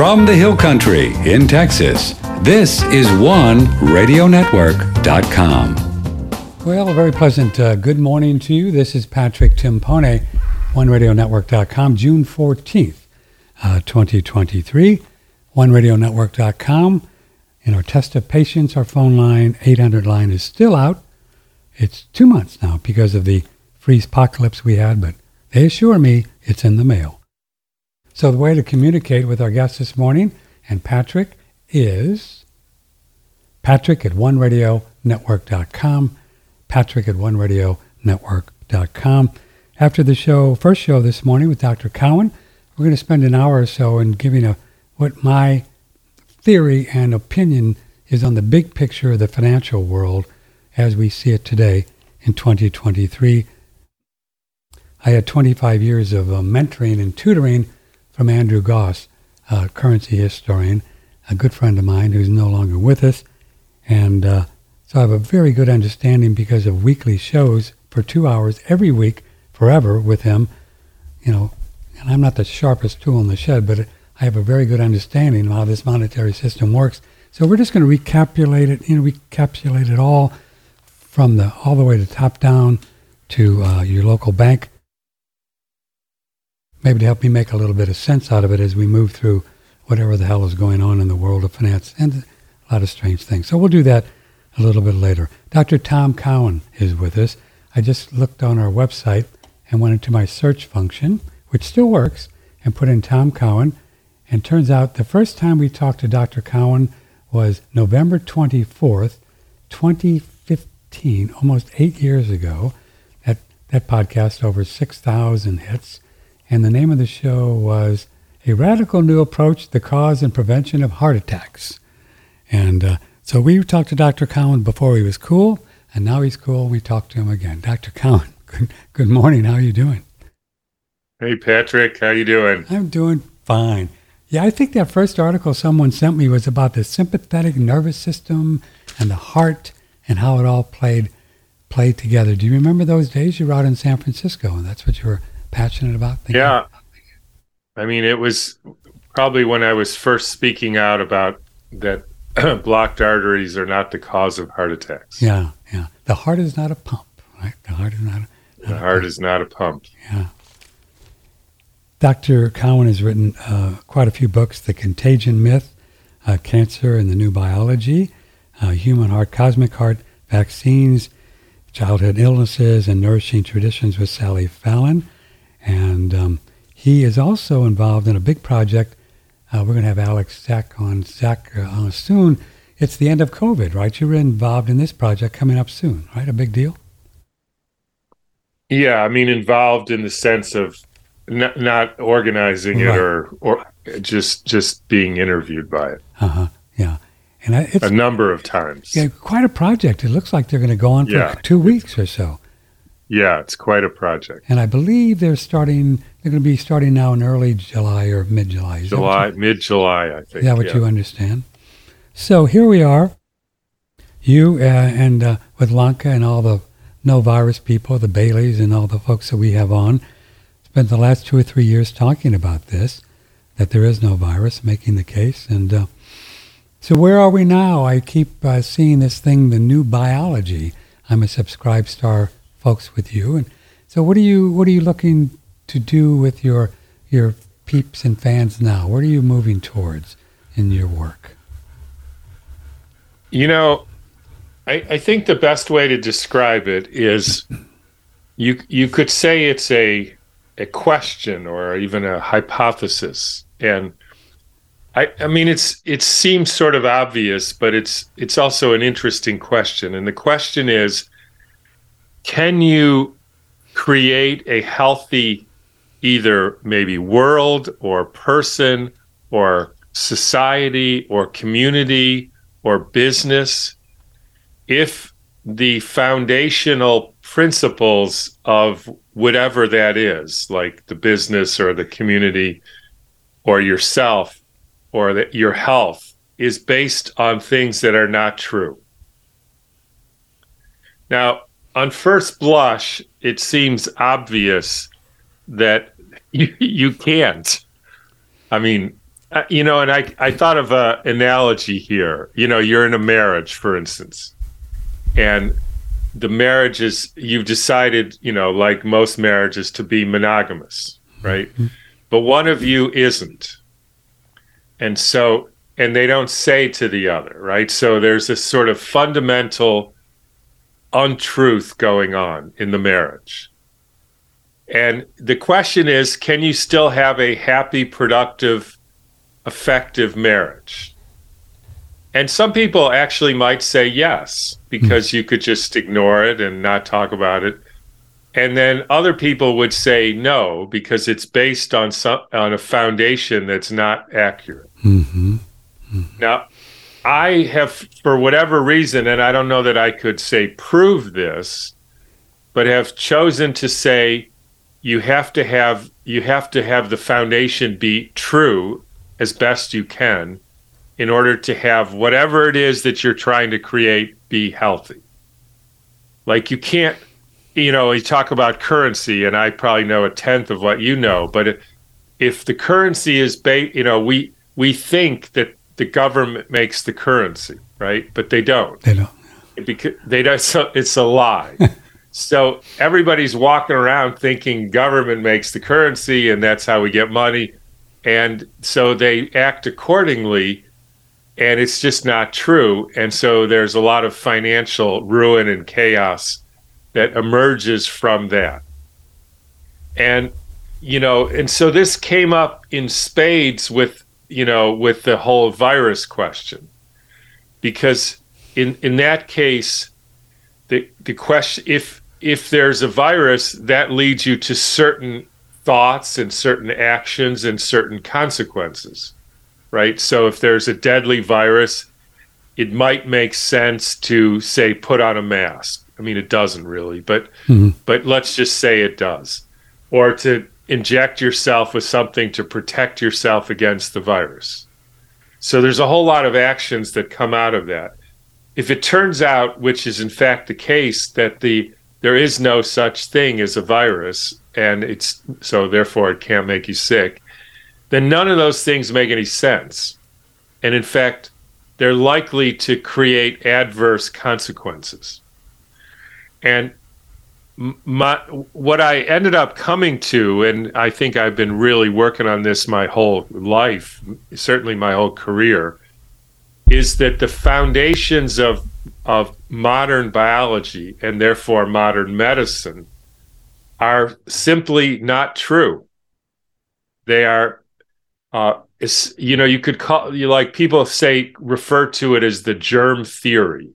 From the Hill Country in Texas, this is OneRadioNetwork.com. Well, a very pleasant uh, good morning to you. This is Patrick Timpone, OneRadioNetwork.com, June 14th, uh, 2023. OneRadioNetwork.com. In our test of patience, our phone line, 800 line, is still out. It's two months now because of the freeze apocalypse we had, but they assure me it's in the mail. So the way to communicate with our guest this morning and Patrick is patrick at oneradionetwork.com, patrick at oneradionetwork.com. After the show, first show this morning with Dr. Cowan, we're going to spend an hour or so in giving a what my theory and opinion is on the big picture of the financial world as we see it today in 2023. I had 25 years of uh, mentoring and tutoring from Andrew Gause, a currency historian, a good friend of mine who's no longer with us. And uh, so I have a very good understanding because of weekly shows for two hours every week, forever with him. You know, and I'm not the sharpest tool in the shed, but I have a very good understanding of how this monetary system works. So we're just going to recapitulate it, you know, recapitulate it all from the all the way to top down to uh, your local bank maybe to help me make a little bit of sense out of it as we move through whatever the hell is going on in the world of finance and a lot of strange things. So we'll do that a little bit later. Dr. Tom Cowan is with us. I just looked on our website and went into my search function, which still works, and put in Tom Cowan. And turns out the first time we talked to Dr. Cowan was November 24th, 2015, almost eight years ago. That, that podcast, over 6,000 hits. And the name of the show was A Radical New Approach to the Cause and Prevention of Heart Attacks. And uh, so we talked to Dr. Cowan before he was cool, and now he's cool. We talked to him again. Dr. Cowan, good, good morning. How are you doing? Hey, Patrick. How you doing? I'm doing fine. Yeah, I think that first article someone sent me was about the sympathetic nervous system and the heart and how it all played played together. Do you remember those days you were out in San Francisco and that's what you were passionate about? Yeah. I mean, it was probably when I was first speaking out about that blocked arteries are not the cause of heart attacks. Yeah, yeah. The heart is not a pump, right? The heart is not. A, not the heart pump. is not a pump. Yeah. Dr. Cowan has written uh, quite a few books: "The Contagion Myth," uh, "Cancer and the New Biology," uh, "Human Heart," "Cosmic Heart," "Vaccines," "Childhood Illnesses," and "Nourishing Traditions" with Sally Fallon. And um, he is also involved in a big project. Uh, we're going to have Alec Zeck on Zeck uh, soon. It's the end of COVID, right? You're involved in this project coming up soon, right? A big deal. Yeah, I mean, involved in the sense of not, not organizing right. it or or just just being interviewed by it. Uh huh. Yeah, and it's a number of times. Yeah, quite a project. It looks like they're going to go on for yeah. two weeks or so. Yeah, it's quite a project. And I believe they're starting. They're going to be starting now in early July or mid July. July, mid July, I think. Is that what yeah. you understand? So here we are, you uh, and uh, with Lanka and all the no virus people, the Baileys and all the folks that we have on, spent the last two or three years talking about this, that there is no virus, making the case. And uh, so where are we now? I keep uh, seeing this thing, the new biology. I'm a SubscribeStar folks with you. And so, what are you what are you looking to do with your your peeps and fans now? What are you moving towards in your work? You know, I, I think the best way to describe it is you you could say it's a a question or even a hypothesis and I, I mean it's it seems sort of obvious but it's it's also an interesting question and the question is can you create a healthy either maybe world or person or society or community or business if the foundational principles of whatever that is like the business or the community or yourself or your health is based on things that are not true? Now on first blush, it seems obvious that you, you can't. I mean, uh, you know, and I I thought of an analogy here. You know, you're in a marriage, for instance, and the marriage is you've decided, you know, like most marriages, to be monogamous, right? Mm-hmm. But one of you isn't, and so and they don't say to the other, right? So there's this sort of fundamental untruth going on in the marriage. And the question is can you still have a happy, productive, effective marriage? And some people actually might say yes, because you could just ignore it and not talk about it. And then other people would say no, because it's based on some on a foundation that's not accurate. Mm-hmm. Mm-hmm. Now, I have, for whatever reason, and I don't know that I could say prove this, but have chosen to say you have to have you have to have the foundation be true as best you can in order to have whatever it is that you're trying to create be healthy. Like you can't, you know, you talk about currency, and I probably know a tenth of what you know, but if the currency is, ba- you know, we we think that the government makes the currency, right? But they don't. They don't. Because they don't. So it's a lie. so everybody's walking around thinking government makes the currency, and that's how we get money, and so they act accordingly. And it's just not true. And so there's a lot of financial ruin and chaos that emerges from that. And you know, and so this came up in spades with you know, with the whole virus question, because in in that case, the the question if if there's a virus that leads you to certain thoughts and certain actions and certain consequences, right? So if there's a deadly virus, it might make sense to say put on a mask. I mean, it doesn't really, but mm-hmm. but let's just say it does, or to inject yourself with something to protect yourself against the virus. So there's a whole lot of actions that come out of that. If it turns out, which is in fact the case, that the there is no such thing as a virus, and it's so therefore it can't make you sick, then none of those things make any sense. And in fact, they're likely to create adverse consequences. And my what I ended up coming to, and I think I've been really working on this my whole life, certainly my whole career, is that the foundations of of modern biology and therefore modern medicine are simply not true. They are, uh, you know, you could call you like people say refer to it as the germ theory.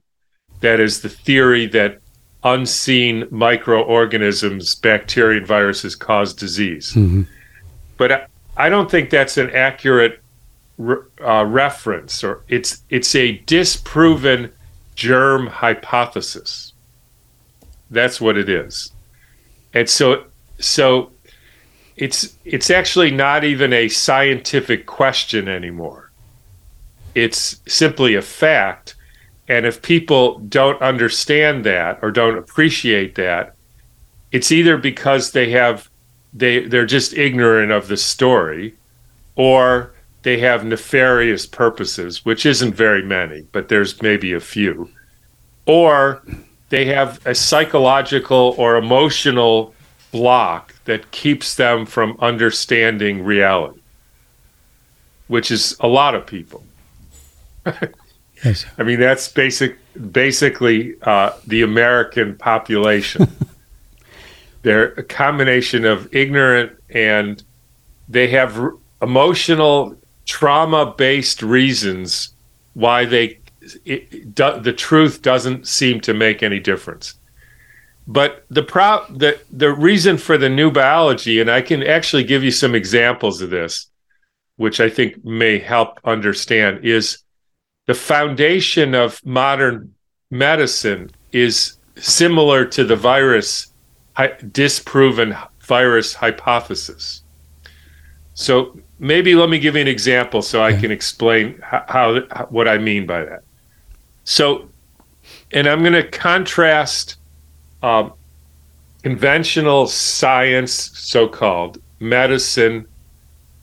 That is the theory that unseen microorganisms, bacteria and viruses cause disease. Mm-hmm. But I don't think that's an accurate uh, reference, or it's it's a disproven germ hypothesis. That's what it is, and so so it's it's actually not even a scientific question anymore. It's simply a fact and if people don't understand that or don't appreciate that, it's either because they have they they're just ignorant of the story or they have nefarious purposes, which isn't very many, but there's maybe a few. Or they have a psychological or emotional block that keeps them from understanding reality, which is a lot of people. Yes. I mean, that's basic, basically uh, the American population. They're a combination of ignorant and they have r- emotional trauma based reasons why they it, do, the truth doesn't seem to make any difference. But the pro the the reason for the new biology, and I can actually give you some examples of this, which I think may help understand, is the foundation of modern medicine is similar to the virus disproven virus hypothesis. So maybe let me give you an example so I can explain how, how what I mean by that. So, and I'm going to contrast um, conventional science, so-called medicine,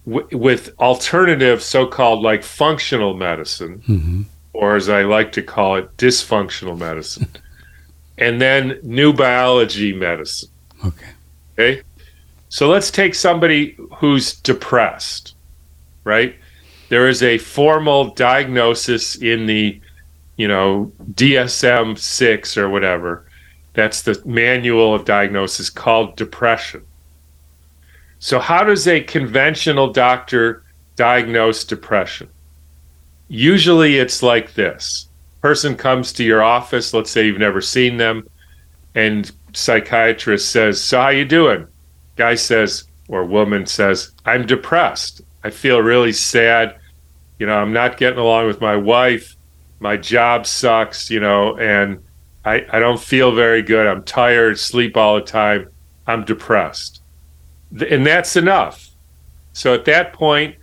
w- with alternative so-called like functional medicine, hmm or as I like to call it, dysfunctional medicine, and then new biology medicine. Okay. Okay. So let's take somebody who's depressed, right? There is a formal diagnosis in the, you know, DSM 6 or whatever. That's the manual of diagnosis called depression. So, how does a conventional doctor diagnose depression? Usually it's like this person comes to your office, let's say you've never seen them, and psychiatrist says, "So how you doing?" Guy says or woman says, "I'm depressed. I feel really sad. You know, I'm not getting along with my wife. My job sucks, you know, and I I don't feel very good. I'm tired, sleep all the time. I'm depressed." And that's enough. So at that point,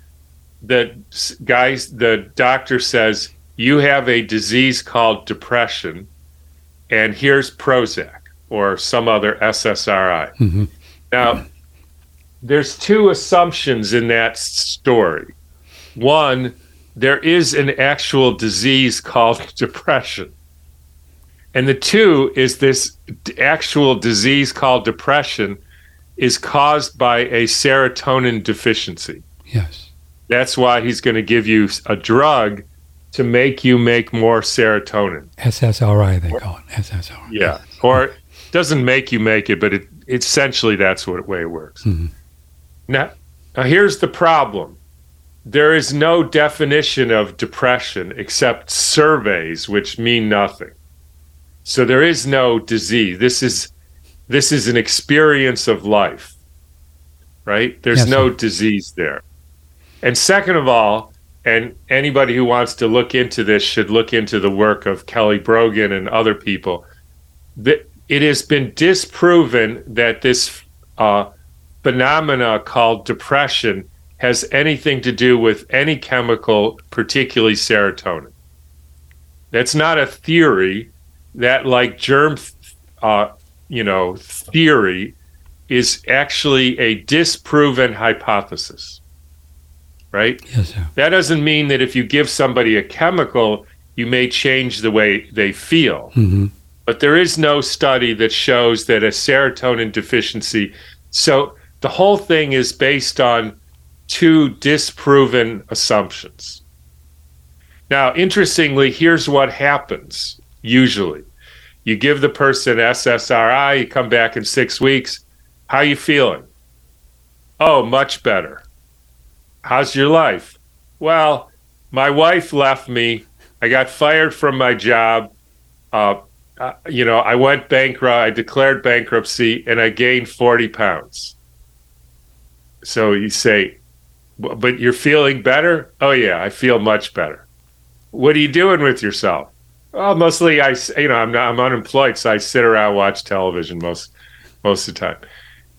the guys the doctor says, "You have a disease called depression." And here's Prozac or some other SSRI. hmm Now, there's two assumptions in that story. One, there is an actual disease called depression. And the two is this actual disease called depression is caused by a serotonin deficiency. Yes. That's why he's going to give you a drug to make you make more serotonin. SSRI, they call it. SSRI. Yeah. Or it doesn't make you make it, but it essentially that's what way it works. Mhm. Now, now here's the problem. There is no definition of depression except surveys which mean nothing. So there is no disease. This is this is an experience of life. Right? There's Yes, no sir. disease there. And second of all, and anybody who wants to look into this should look into the work of Kelly Brogan and other people. That it has been disproven that this uh, phenomena called depression has anything to do with any chemical, particularly serotonin. That's not a theory. That, like germ, uh, you know, theory, is actually a disproven hypothesis. Right? Yes, sir. That doesn't mean that if you give somebody a chemical, you may change the way they feel. hmm But there is no study that shows that a serotonin deficiency. So the whole thing is based on two disproven assumptions. Now, interestingly, here's what happens usually. You give the person SSRI, you come back in six weeks. How you feeling? Oh, much better. How's your life? Well, my wife left me. I got fired from my job. Uh, uh, you know, I went bankrupt. I declared bankruptcy, and I gained forty pounds. So you say, but you're feeling better? Oh yeah, I feel much better. What are you doing with yourself? Well, mostly I, you know, I'm I'm unemployed, so I sit around watch television most most of the time,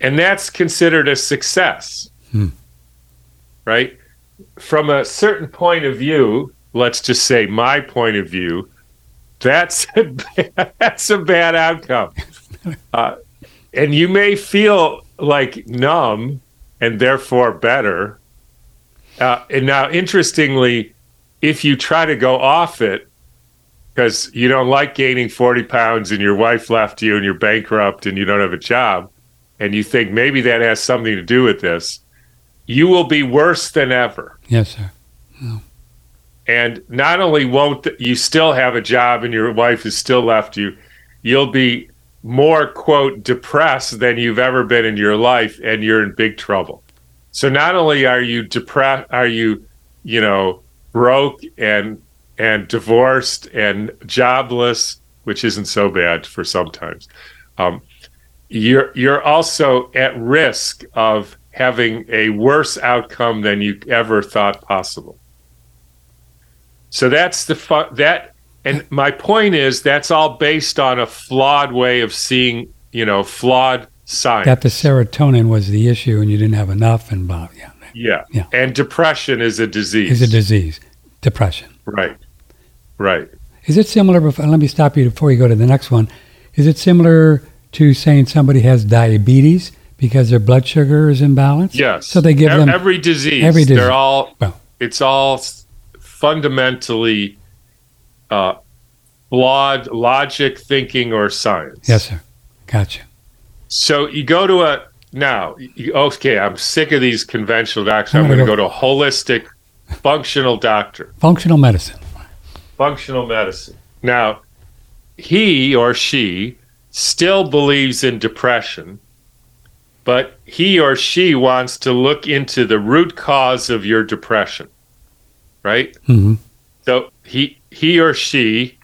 and that's considered a success, Hmm. right? From a certain point of view, let's just say my point of view, that's a bad, that's a bad outcome. Uh, and you may feel like numb and therefore better. Uh, and now, interestingly, if you try to go off it because you don't like gaining 40 pounds and your wife left you and you're bankrupt and you don't have a job, and you think maybe that has something to do with this, you will be worse than ever. Yes, sir. No. And not only won't th- you still have a job and your wife has still left you, you'll be more, quote, depressed than you've ever been in your life and you're in big trouble. So not only are you depressed, are you, you know, broke and and divorced and jobless, which isn't so bad for sometimes. Um, you're you're also at risk of having a worse outcome than you ever thought possible. So that's the fu- that and my point is that's all based on a flawed way of seeing, you know, flawed science. That the serotonin was the issue and you didn't have enough and blah. Yeah. yeah. Yeah. And depression is a disease. Is a disease. Depression. Right. Right. Is it similar? Let me stop you before you go to the next one. Is it similar to saying somebody has diabetes because their blood sugar is imbalanced. Yes. So they give E- them every disease. every disease. They're all. Well. It's all fundamentally uh, flawed logic, thinking, or science. Yes, sir. Gotcha. So you go to a now. You, okay, I'm sick of these conventional doctors. I'm I'm, going to go- go to a holistic, functional doctor. Functional medicine. Functional medicine. Now, he or she still believes in depression, but he or she wants to look into the root cause of your depression, right? hmm So he he or she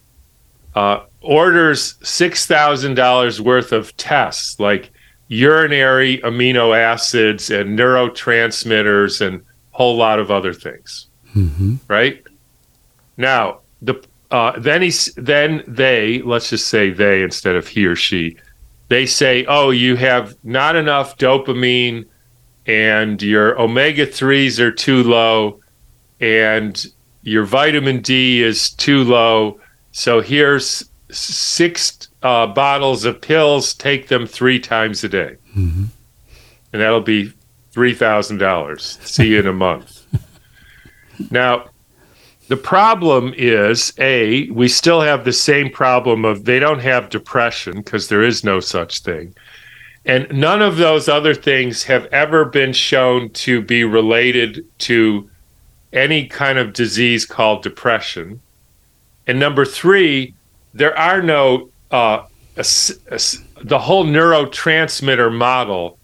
uh, orders six thousand dollars worth of tests, like urinary amino acids and neurotransmitters and a whole lot of other things hmm right? Now, the uh, then he's then they let's just say they instead of he or she, they say, oh, you have not enough dopamine, and your omega threes are too low, and your vitamin D is too low. So here's six uh, bottles of pills. Take them three times a day, hmm and that'll be three thousand dollars. See you in a month. Now, the problem is a we still have the same problem of they don't have depression because there is no such thing, and none of those other things have ever been shown to be related to any kind of disease called depression. And number three, there are no uh, a a the whole neurotransmitter model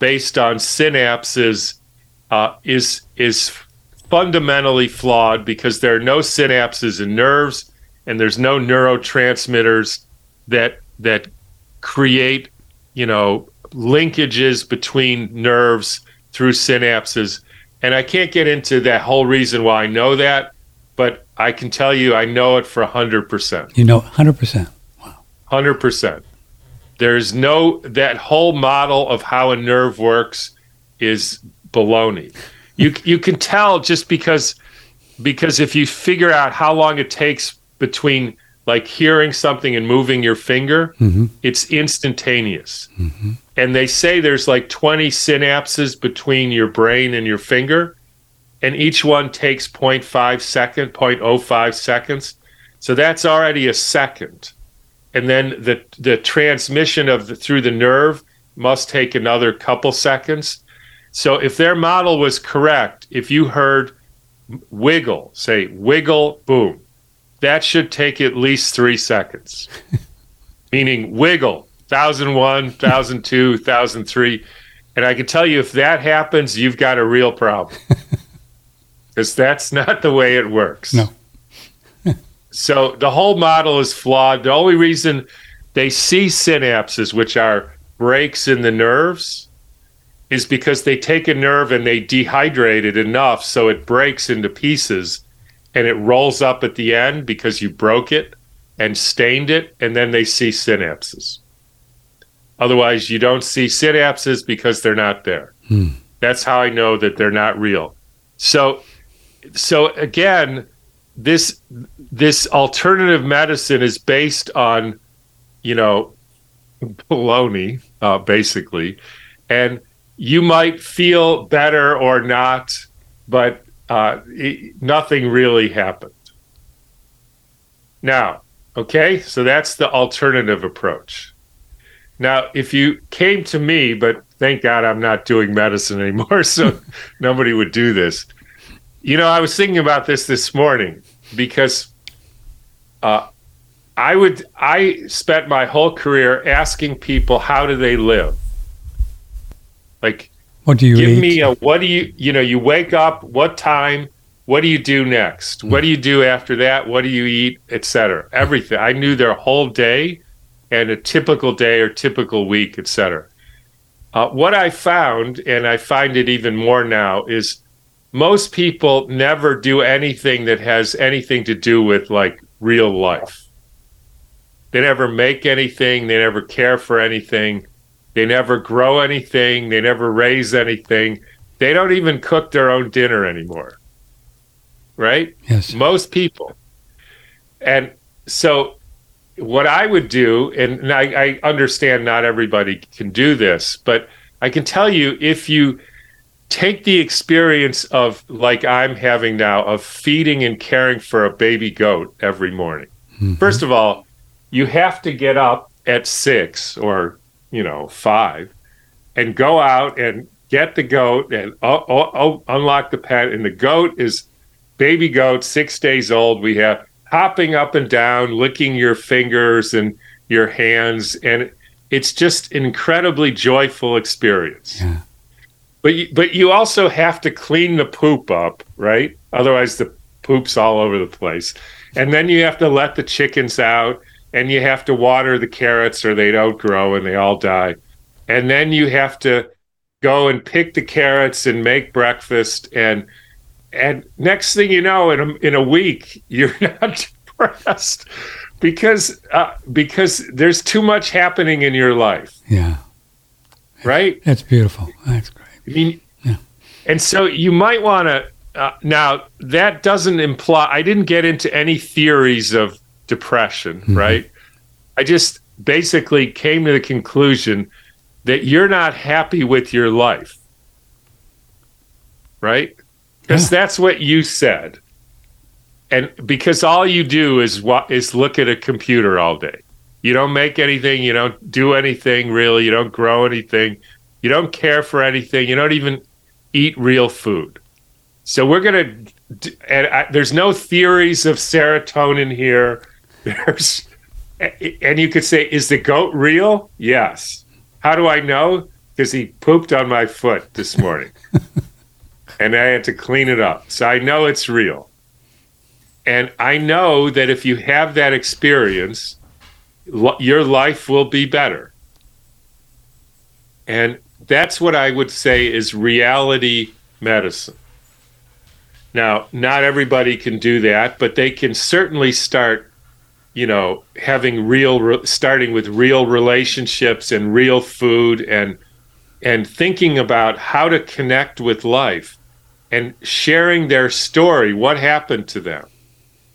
based on synapses uh, is is fundamentally flawed because there are no synapses in nerves and there's no neurotransmitters that that create you know linkages between nerves through synapses and I can't get into that whole reason why I know that but I can tell you I know it for 100% You know, 100%. wow Hundred percent. There's no that whole model of how a nerve works is baloney. You you can tell just because because if you figure out how long it takes between like hearing something and moving your finger, hmm it's instantaneous. hmm And they say there's like 20 synapses between your brain and your finger, and each one takes 0.5 second, 0.05 seconds. So that's already a second. And then the the transmission of the, through the nerve must take another couple seconds. So if their model was correct, if you heard wiggle, say wiggle, boom, that should take at least three seconds. Meaning wiggle, 1001, 1002, 1003. And I can tell you if that happens, you've got a real problem. Because that's not the way it works. No. so the whole model is flawed. The only reason they see synapses, which are breaks in the nerves, is because they take a nerve and they dehydrate it enough so it breaks into pieces and it rolls up at the end because you broke it and stained it, and then they see synapses. Otherwise, you don't see synapses because they're not there. Hmm. That's how I know that they're not real. So, so again, this this alternative medicine is based on, you know, baloney, uh, basically, and you might feel better or not, but uh, it, nothing really happened. Now, okay, so that's the alternative approach. Now, if you came to me, but thank God I'm not doing medicine anymore, so nobody would do this. You know, I was thinking about this this morning because uh, I would I spent my whole career asking people how do they live. Like, What do you give eat? me a what do you you know you wake up what time what do you do next? What do you do after that? What do you eat? Etc everything. I knew their whole day and a typical day or typical week etc uh, what i found and i find it even more now is most people never do anything that has anything to do with like real life. They never make anything. They never care for anything they never grow anything they never raise anything they don't even cook their own dinner anymore right Yes. most people and so what i would do and I, I understand not everybody can do this but I can tell you if you take the experience of like I'm having now of feeding and caring for a baby goat every morning. Mm-hmm. First of all, you have to get up at six or you know five and go out and get the goat and oh, oh, oh, unlock the pen. And the goat is baby goat, six days old. We have hopping up and down, licking your fingers and your hands, and it's just an incredibly joyful experience. Yeah. But you, but you also have to clean the poop up, right? Otherwise, the poop's all over the place. And then you have to let the chickens out, and you have to water the carrots, or they don't grow and they all die. And then you have to go and pick the carrots and make breakfast. And and next thing you know in a, in a week you're not depressed because uh, because there's too much happening in your life. Yeah. Right? that's beautiful. That's great. I mean yeah. and so you might want to uh, now that doesn't imply i didn't get into any theories of depression mm-hmm. right i just basically came to the conclusion that you're not happy with your life. Right? Because yeah. that's what you said. And because all you do is what is look at a computer all day. You don't make anything, you don't do anything really, you don't grow anything, you don't care for anything, you don't even eat real food. So we're going to and I, there's no theories of serotonin here. There's and you could say is the goat real? Yes. How do I know? Because he pooped on my foot this morning. and I had to clean it up. So I know it's real. And I know that if you have that experience, your life will be better. And that's what I would say is reality medicine. Now, not everybody can do that, but they can certainly start you know having real starting with real relationships and real food and and thinking about how to connect with life and sharing their story what happened to them.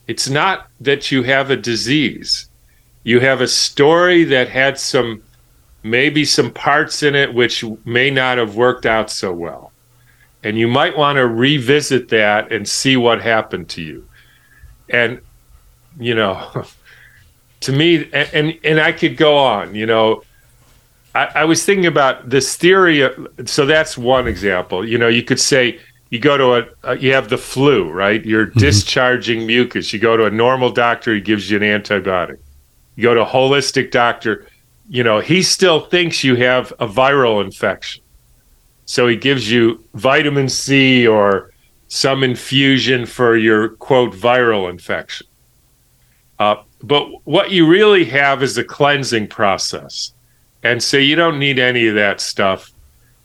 It's not that you have a disease. You have a story that had some maybe some parts in it which may not have worked out so well. And you might want to revisit that and see what happened to you. And you know to me, and, and, and I could go on, you know, I, I was thinking about this theory. Of, so that's one example. You know, you could say you go to a, you have the flu, right? You're mm-hmm. discharging mucus. You go to a normal doctor, he gives you an antibiotic. You go to a holistic doctor, you know, he still thinks you have a viral infection. So he gives you vitamin C or some infusion for your quote viral infection. Uh, but what you really have is a cleansing process. And so you don't need any of that stuff.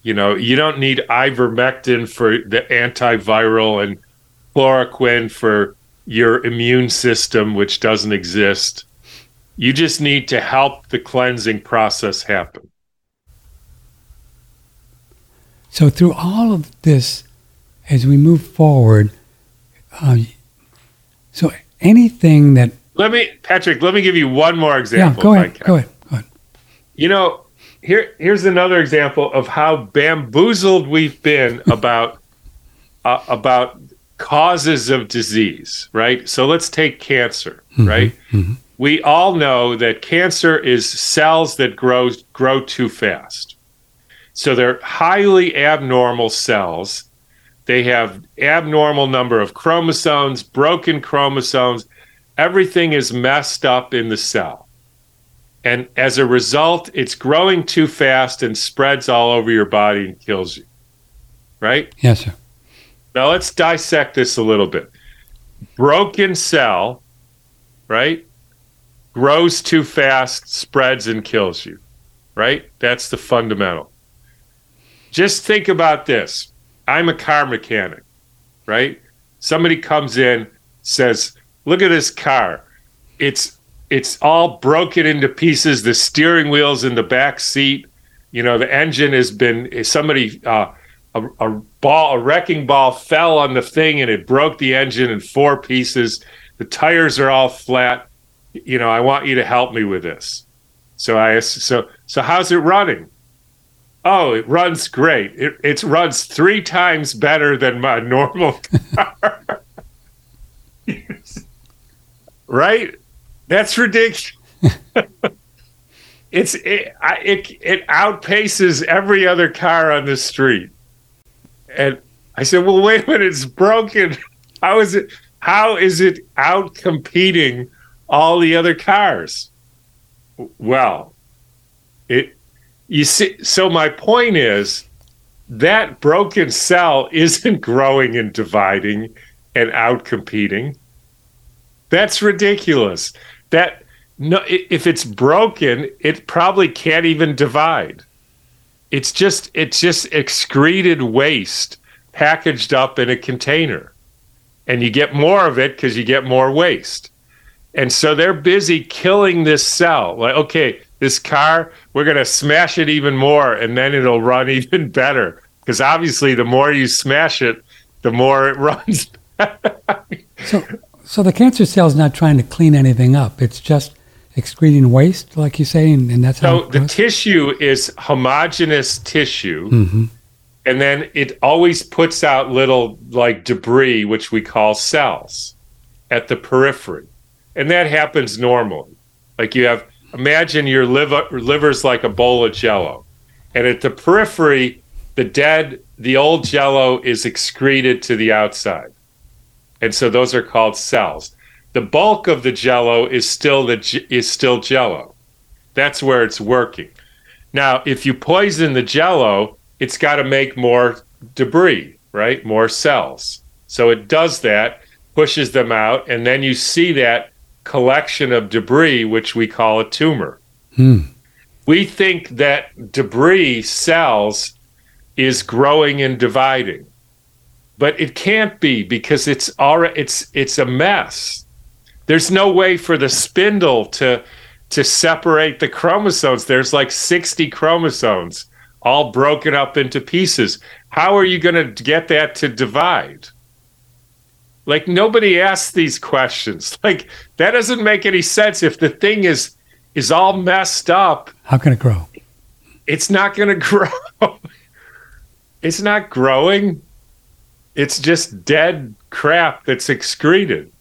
You know, you don't need ivermectin for the antiviral and chloroquine for your immune system, which doesn't exist. You just need to help the cleansing process happen. So, through all of this, as we move forward, uh, so anything that let me, Patrick. Let me give you one more example. Yeah, go ahead. Go ahead. Go ahead. You know, here here's another example of how bamboozled we've been about uh, about causes of disease. Right. So let's take cancer. Mm-hmm. Right. Mm-hmm. We all know that cancer is cells that grow grow too fast. So they're highly abnormal cells. They have abnormal number of chromosomes, broken chromosomes everything is messed up in the cell. And as a result, it's growing too fast and spreads all over your body and kills you. Right? Yes, sir. Now let's dissect this a little bit. Broken cell, right? Grows too fast, spreads and kills you. Right? That's the fundamental. Just think about this. I'm a car mechanic, right? Somebody comes in, says, look at this car. It's it's all broken into pieces. The steering wheel's in the back seat. You know, the engine has been somebody uh, a, a ball, a wrecking ball fell on the thing and it broke the engine in four pieces. The tires are all flat. You know, I want you to help me with this. So I so so how's it running? Oh, it runs great. It it runs three times better than my normal car. Right? That's ridiculous. it's it, it it outpaces every other car on the street. And I said, "Well, wait a minute, it's broken. How is it? How is it out competing all the other cars?" Well, it you see. So my point is that broken cell isn't growing and dividing and out competing. That's ridiculous. That no, if it's broken, it probably can't even divide. It's just it's just excreted waste packaged up in a container, and you get more of it because you get more waste. And so they're busy killing this cell. Like, okay, this car, we're going to smash it even more, and then it'll run even better. Because obviously, the more you smash it, the more it runs. so, so the cancer cell is not trying to clean anything up. It's just excreting waste, like you say, and, and that's so how. the tissue is homogeneous tissue, mm-hmm. and then it always puts out little like debris, which we call cells, at the periphery, and that happens normally. Like you have, imagine your liver liver's like a bowl of Jello, and at the periphery, the dead, the old Jello is excreted to the outside and so those are called cells. The bulk of the jello is still the is still jello. That's where it's working. Now, if you poison the jello, it's got to make more debris, right? More cells. So it does that, pushes them out, and then you see that collection of debris, which we call a tumor. Hmm. We think that debris cells is growing and dividing but it can't be because it's already it's it's a mess. There's no way for the spindle to to separate the chromosomes. There's like 60 chromosomes all broken up into pieces. How are you going to get that to divide? Like nobody asks these questions. Like that doesn't make any sense if the thing is is all messed up. How can it grow? It's not going to grow. it's not growing it's just dead crap that's excreted.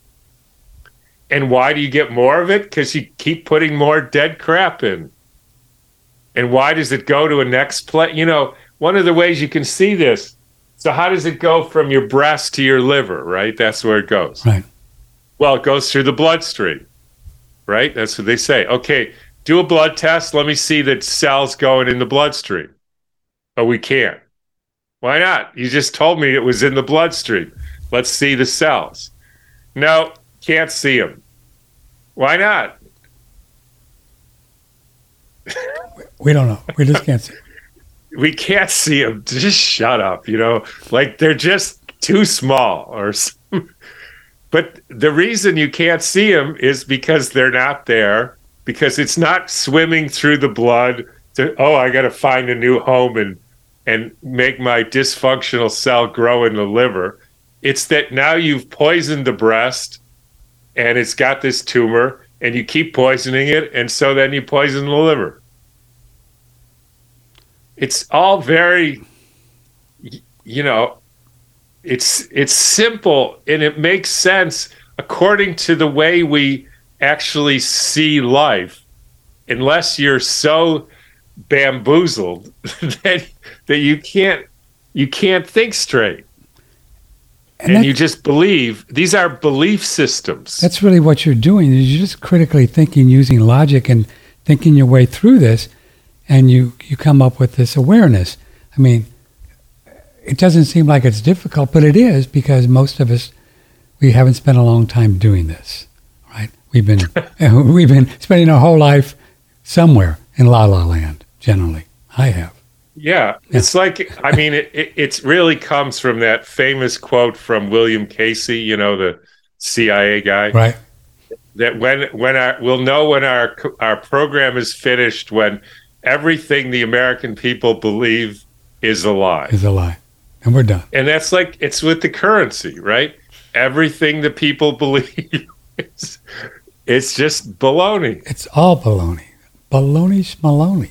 And why do you get more of it? Because you keep putting more dead crap in. And why does it go to a next plate? You know, one of the ways you can see this. So, how does it go from your breast to your liver, right? That's where it goes. Right. Well, it goes through the bloodstream, right? That's what they say. Okay, do a blood test. Let me see that cells going in the bloodstream. But we can't. Why not? You just told me it was in the bloodstream. Let's see the cells. No, can't see them. Why not? we don't know. We just can't see. we can't see them. Just shut up. You know, like they're just too small or. but the reason you can't see them is because they're not there. Because it's not swimming through the blood. To oh, I got to find a new home and and make my dysfunctional cell grow in the liver. It's that now you've poisoned the breast and it's got this tumor and you keep poisoning it. And so then you poison the liver. It's all very, you know, it's it's simple and it makes sense according to the way we actually see life unless you're so bamboozled that that you can't you can't think straight. And, and you just believe. These are belief systems. That's really what you're doing is you're just critically thinking using logic and thinking your way through this and you you come up with this awareness. I mean it doesn't seem like it's difficult but it is because most of us we haven't spent a long time doing this right? We've been we've been spending our whole life somewhere in la la land generally. I have yeah, it's like I mean, it, it it really comes from that famous quote from William Casey, you know, the CIA guy, right? That when when our we'll know when our our program is finished when everything the American people believe is a lie is a lie, and we're done. And that's like it's with the currency, right? Everything the people believe is it's just baloney. It's all baloney, baloney schmaloney.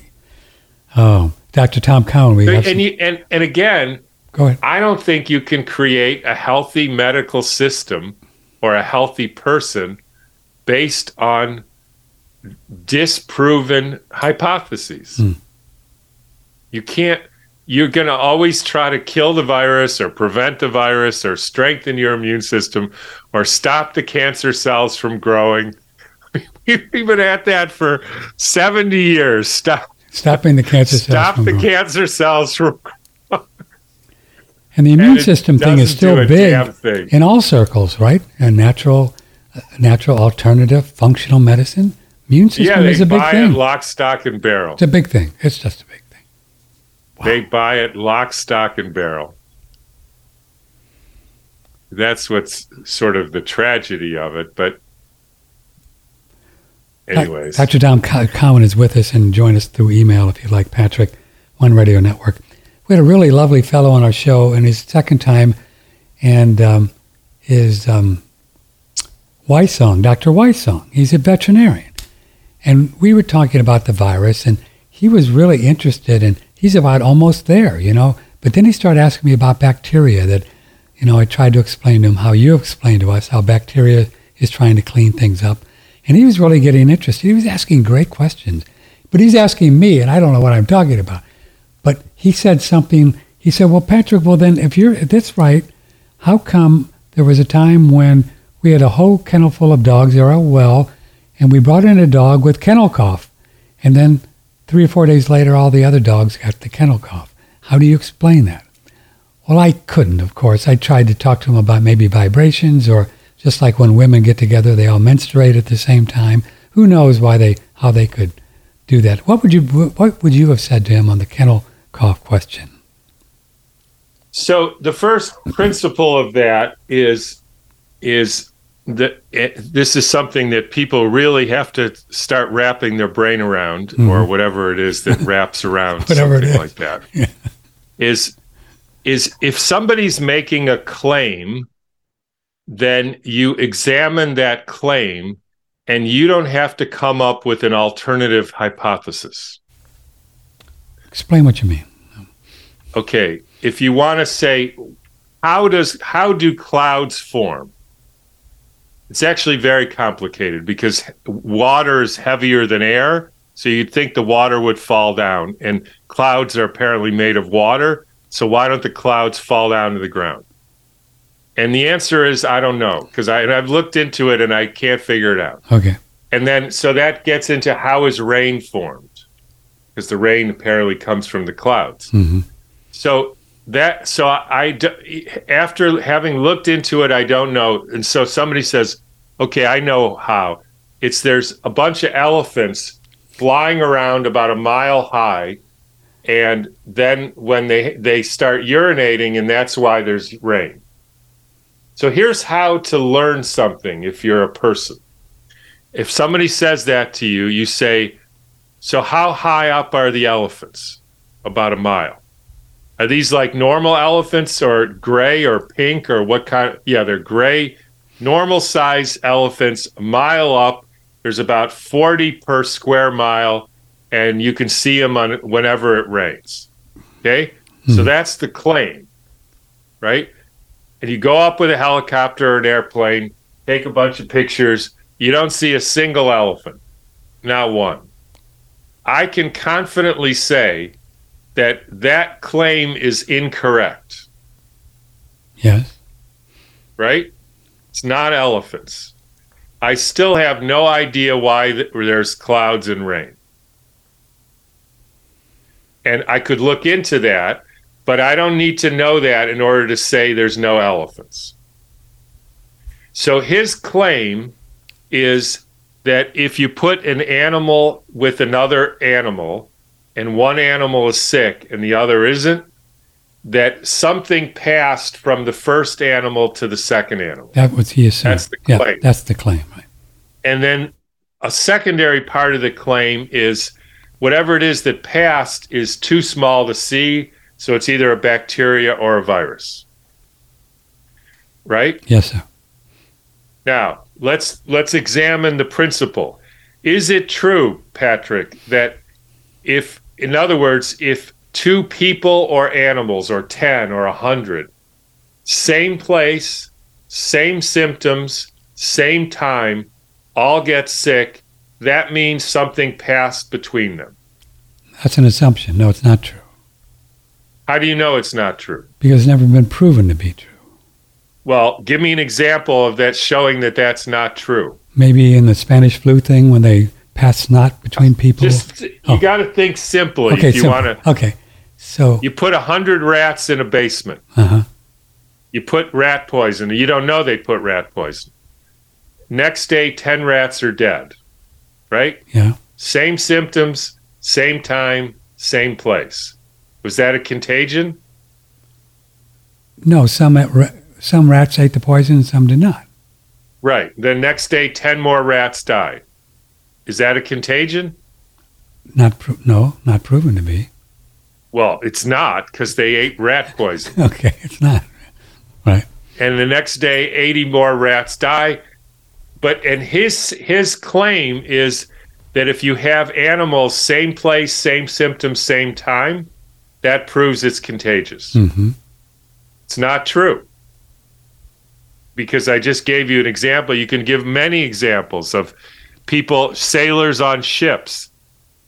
Oh, um, Dr. Tom Cowan, we have and some- you, and and again, go ahead. I don't think you can create a healthy medical system or a healthy person based on disproven hypotheses. Hmm. You can't you're going to always try to kill the virus or prevent the virus or strengthen your immune system or stop the cancer cells from growing. We've been at that for 70 years. Stop Stopping the cancer cells stop from the growing. cancer cells from And the immune and system thing is still big in all circles, right? And natural, uh, natural alternative functional medicine. Immune system Yeah, is a big buy thing. it lock, stock, and barrel. It's a big thing. It's just a big thing. They buy it lock, stock, and barrel. That's what's sort of the tragedy of it. But, anyways, Dr. Co- Cowan is with us and join us through email if you'd like, Patrick, One Radio Network. We had a really lovely fellow on our show and his second time, and um, is um, Wysong, Dr. Wysong. He's a veterinarian. And we were talking about the virus, and he was really interested, and he's about almost there, you know. But then he started asking me about bacteria that, you know, I tried to explain to him how you explained to us how bacteria is trying to clean things up. And he was really getting interested. He was asking great questions. But he's asking me, and I don't know what I'm talking about. But he said something. He said, Well, Patrick, well, then, if you're if that's right, how come there was a time when we had a whole kennel full of dogs, they're all well, and we brought in a dog with kennel cough. And then three or four days later, all the other dogs got the kennel cough. How do you explain that? Well, I couldn't, of course. I tried to talk to him about maybe vibrations or just like when women get together, they all menstruate at the same time. Who knows why they, how they could do that? What would you, what would you have said to him on the kennel cough question? so the first principle of that is is that it, this is something that people really have to start wrapping their brain around, mm-hmm. or whatever it is that wraps around something is. like that. Is is if somebody's making a claim, then you examine that claim, and you don't have to come up with an alternative hypothesis. Explain what you mean. okay if you want to say how does how do clouds form it's actually very complicated because water is heavier than air so you'd think the water would fall down and clouds are apparently made of water so why don't the clouds fall down to the ground and the answer is i don't know because i've looked into it and i can't figure it out Okay. and then so that gets into how is rain formed because the rain apparently comes from the clouds hmm so that so I after having looked into it, I don't know. And so somebody says, "Okay, I know how." It's there's a bunch of elephants flying around about a mile high, and then when they they start urinating, and that's why there's rain. So here's how to learn something if you're a person. If somebody says that to you, you say, "So how high up are the elephants?" About a mile. Are these like normal elephants or gray or pink or what kind? yeah, they're gray, normal size elephants, a mile up. There's about 40 per square mile, and you can see them on whenever it rains. Okay, so hmm. that's the claim, right? And you go up with a helicopter or an airplane, take a bunch of pictures. You don't see a single elephant, not one. I can confidently say that that claim is incorrect, Yes. right? It's not elephants. I still have no idea why there's clouds and rain. And I could look into that, but I don't need to know that in order to say there's no elephants. So his claim is that if you put an animal with another animal and one animal is sick and the other isn't, that something passed from the first animal to the second animal. That was he assumed. That's the Yeah, claim. that's the claim. Right. And then a secondary part of the claim is whatever it is that passed is too small to see, so it's either a bacteria or a virus. Right? Yes, sir. Now, let's let's examine the principle. Is it true, Patrick, that if in other words, if two people or animals or 10 or 100, same place, same symptoms, same time, all get sick, that means something passed between them. That's an assumption. No, it's not true. How do you know it's not true? Because it's never been proven to be true. Well, give me an example of that showing that that's not true. Maybe in the Spanish flu thing when they pass snot between people. Just you Oh. got to think simply okay, if you want to. okay. So, You put a hundred rats in a basement. uh-huh. You put rat poison. You don't know they put rat poison. Next day, ten rats are dead. Right? Yeah. Same symptoms, same time, same place. Was that a contagion? No, some some rats ate the poison and some did not. Right. The next day, ten more rats died. Is that a contagion? Not pro- no, not proven to be. Well, it's not because they ate rat poison. Okay, it's not. Right. and the next day 80 more rats die but and his his claim is that if you have animals same place same symptoms same time that proves it's contagious. Hmm it's not true. Because i just gave you an example. You can give many examples of people sailors on ships.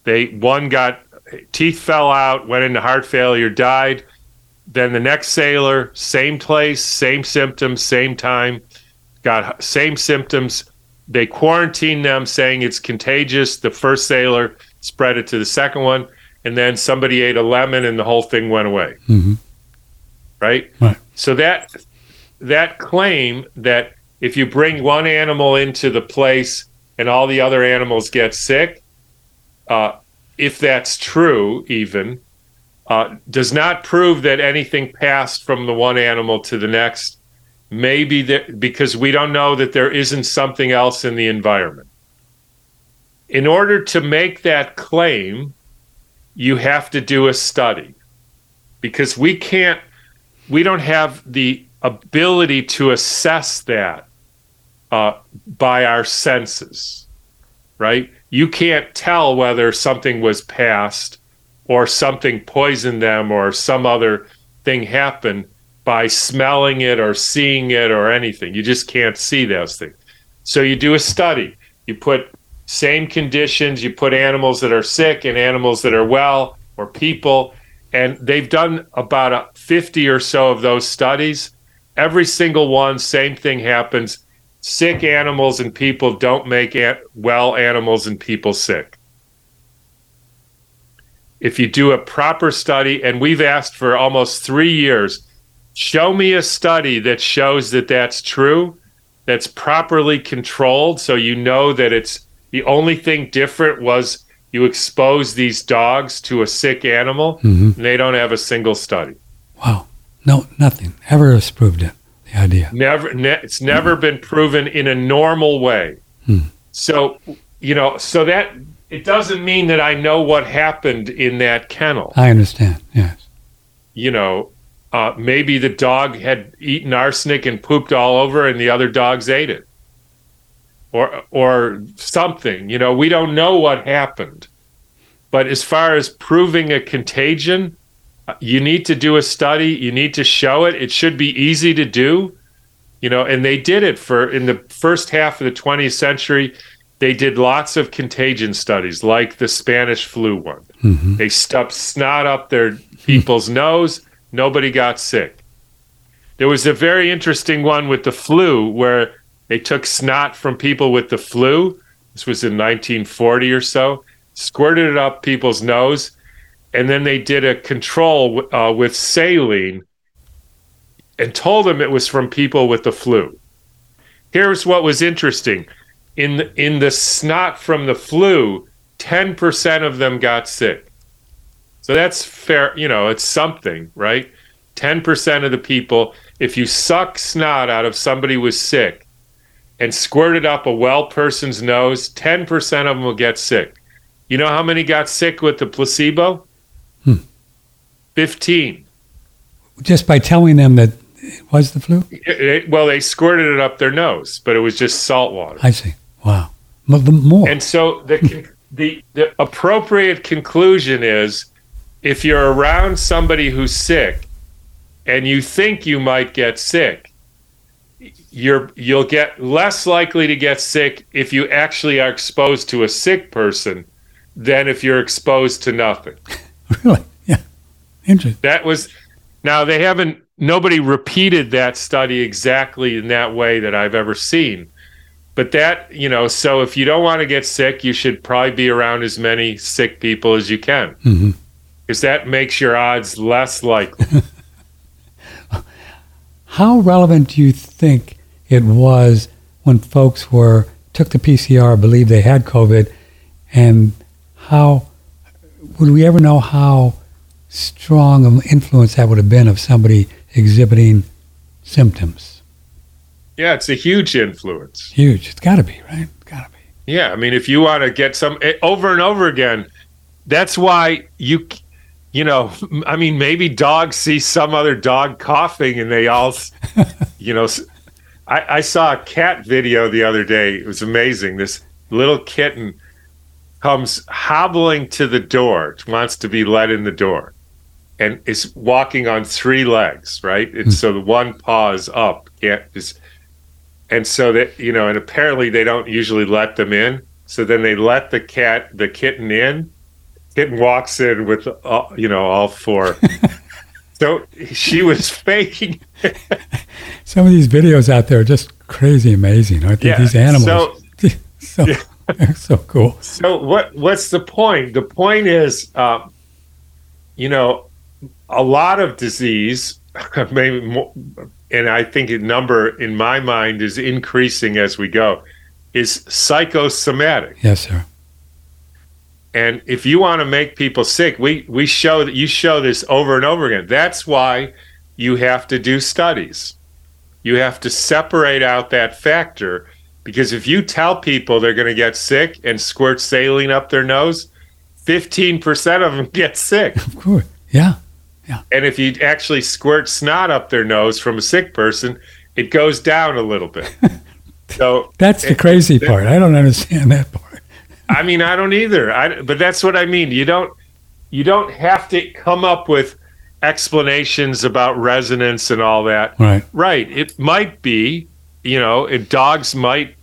They one got teeth fell out went into heart failure died. Then the next sailor same place same symptoms same time got same symptoms. They quarantined them saying it's contagious. The first sailor spread it to the second one and then somebody ate a lemon and the whole thing went away hmm right? Right. So that that claim that if you bring one animal into the place and all the other animals get sick, uh, if that's true, even uh, does not prove that anything passed from the one animal to the next. Maybe that because we don't know that there isn't something else in the environment. In order to make that claim, you have to do a study because we can't we don't have the ability to assess that uh, by our senses, right? You can't tell whether something was passed or something poisoned them or some other thing happened by smelling it or seeing it or anything. You just can't see those things. So you do a study. You put same conditions, you put animals that are sick and animals that are well or people and they've done about a 50 or so of those studies. Every single one same thing happens. Sick animals and people don't make well animals and people sick. If you do a proper study and we've asked for almost 3 years show me a study that shows that that's true that's properly controlled so you know that it's the only thing different was you expose these dogs to a sick animal hmm and they don't have a single study. Wow. No, nothing ever has proved it. The idea. Never, ne- it's never been proven in a normal way. Hmm. So, you know, so that it doesn't mean that I know what happened in that kennel. I understand. Yes. You know, uh, maybe the dog had eaten arsenic and pooped all over, and the other dogs ate it, or or something. You know, we don't know what happened. But as far as proving a contagion, you need to do a study. You need to show it. It should be easy to do. You know, and they did it for in the first half of the 20th century. They did lots of contagion studies, like the Spanish flu one. hmm They stuffed snot up their people's nose. Nobody got sick. There was a very interesting one with the flu where they took snot from people with the flu. This was in 1940 or so, squirted it up people's nose, and then they did a control uh, with saline and told them it was from people with the flu. Here's what was interesting. In the, in the snot from the flu, 10% of them got sick. So that's fair, you know, it's something, right? 10% of the people, if you suck snot out of somebody who's sick and squirt it up a well person's nose, 10% of them will get sick. You know how many got sick with the placebo? Hmm. 15. Just by telling them that it was the flu. It- it- well, they squirted it up their nose, but it was just salt water. I see. Wow. More. And so the the the appropriate conclusion is if you're around somebody who's sick and you think you might get sick, you're you'll get less likely to get sick if you actually are exposed to a sick person than if you're exposed to nothing. really? Yeah. Interesting. That was now they haven't nobody repeated that study exactly in that way that I've ever seen. But that, you know, so if you don't want to get sick, you should probably be around as many sick people as you can. hmm Because that makes your odds less likely. How relevant do you think it was when folks were took the PCR, believed they had COVID, and how would we ever know how strong an influence that would have been of somebody exhibiting symptoms? yeah, it's a huge influence. Huge. It's got to be right. It's got to be. Yeah, I mean, if you want to get some eh, over and over again, that's why you, you know, I mean, maybe dogs see some other dog coughing and they all, you know, I saw a cat video the other day. It was amazing. This little kitten comes hobbling to the door, wants to be let in the door, and is walking on three legs, right? And hmm. so the one paw is up, can't is and so that you know and apparently they don't usually let them in so then they let the cat the kitten in kitten walks in with all, you know all four so she was faking Some of these videos out there are just crazy amazing. aren't they? Yeah, These animals. so- so, they're so cool. so what what's the point the point is um, you know a lot of disease maybe more, and i think a number in my mind is increasing as we go is psychosomatic Yes, sir. And if you want to make people sick, we we show that you show this over and over again. That's why you have to do studies. You have to separate out that factor because if you tell people they're going to get sick and squirt saline up their nose, 15% of them get sick. Of course. Yeah. Yeah. And if you actually squirt snot up their nose from a sick person, it goes down a little bit. So That's the crazy part. I don't understand that part. I mean, I don't either. I, but that's what I mean. You don't you don't have to come up with explanations about resonance and all that. Right. Right. It might be, you know, it, dogs might.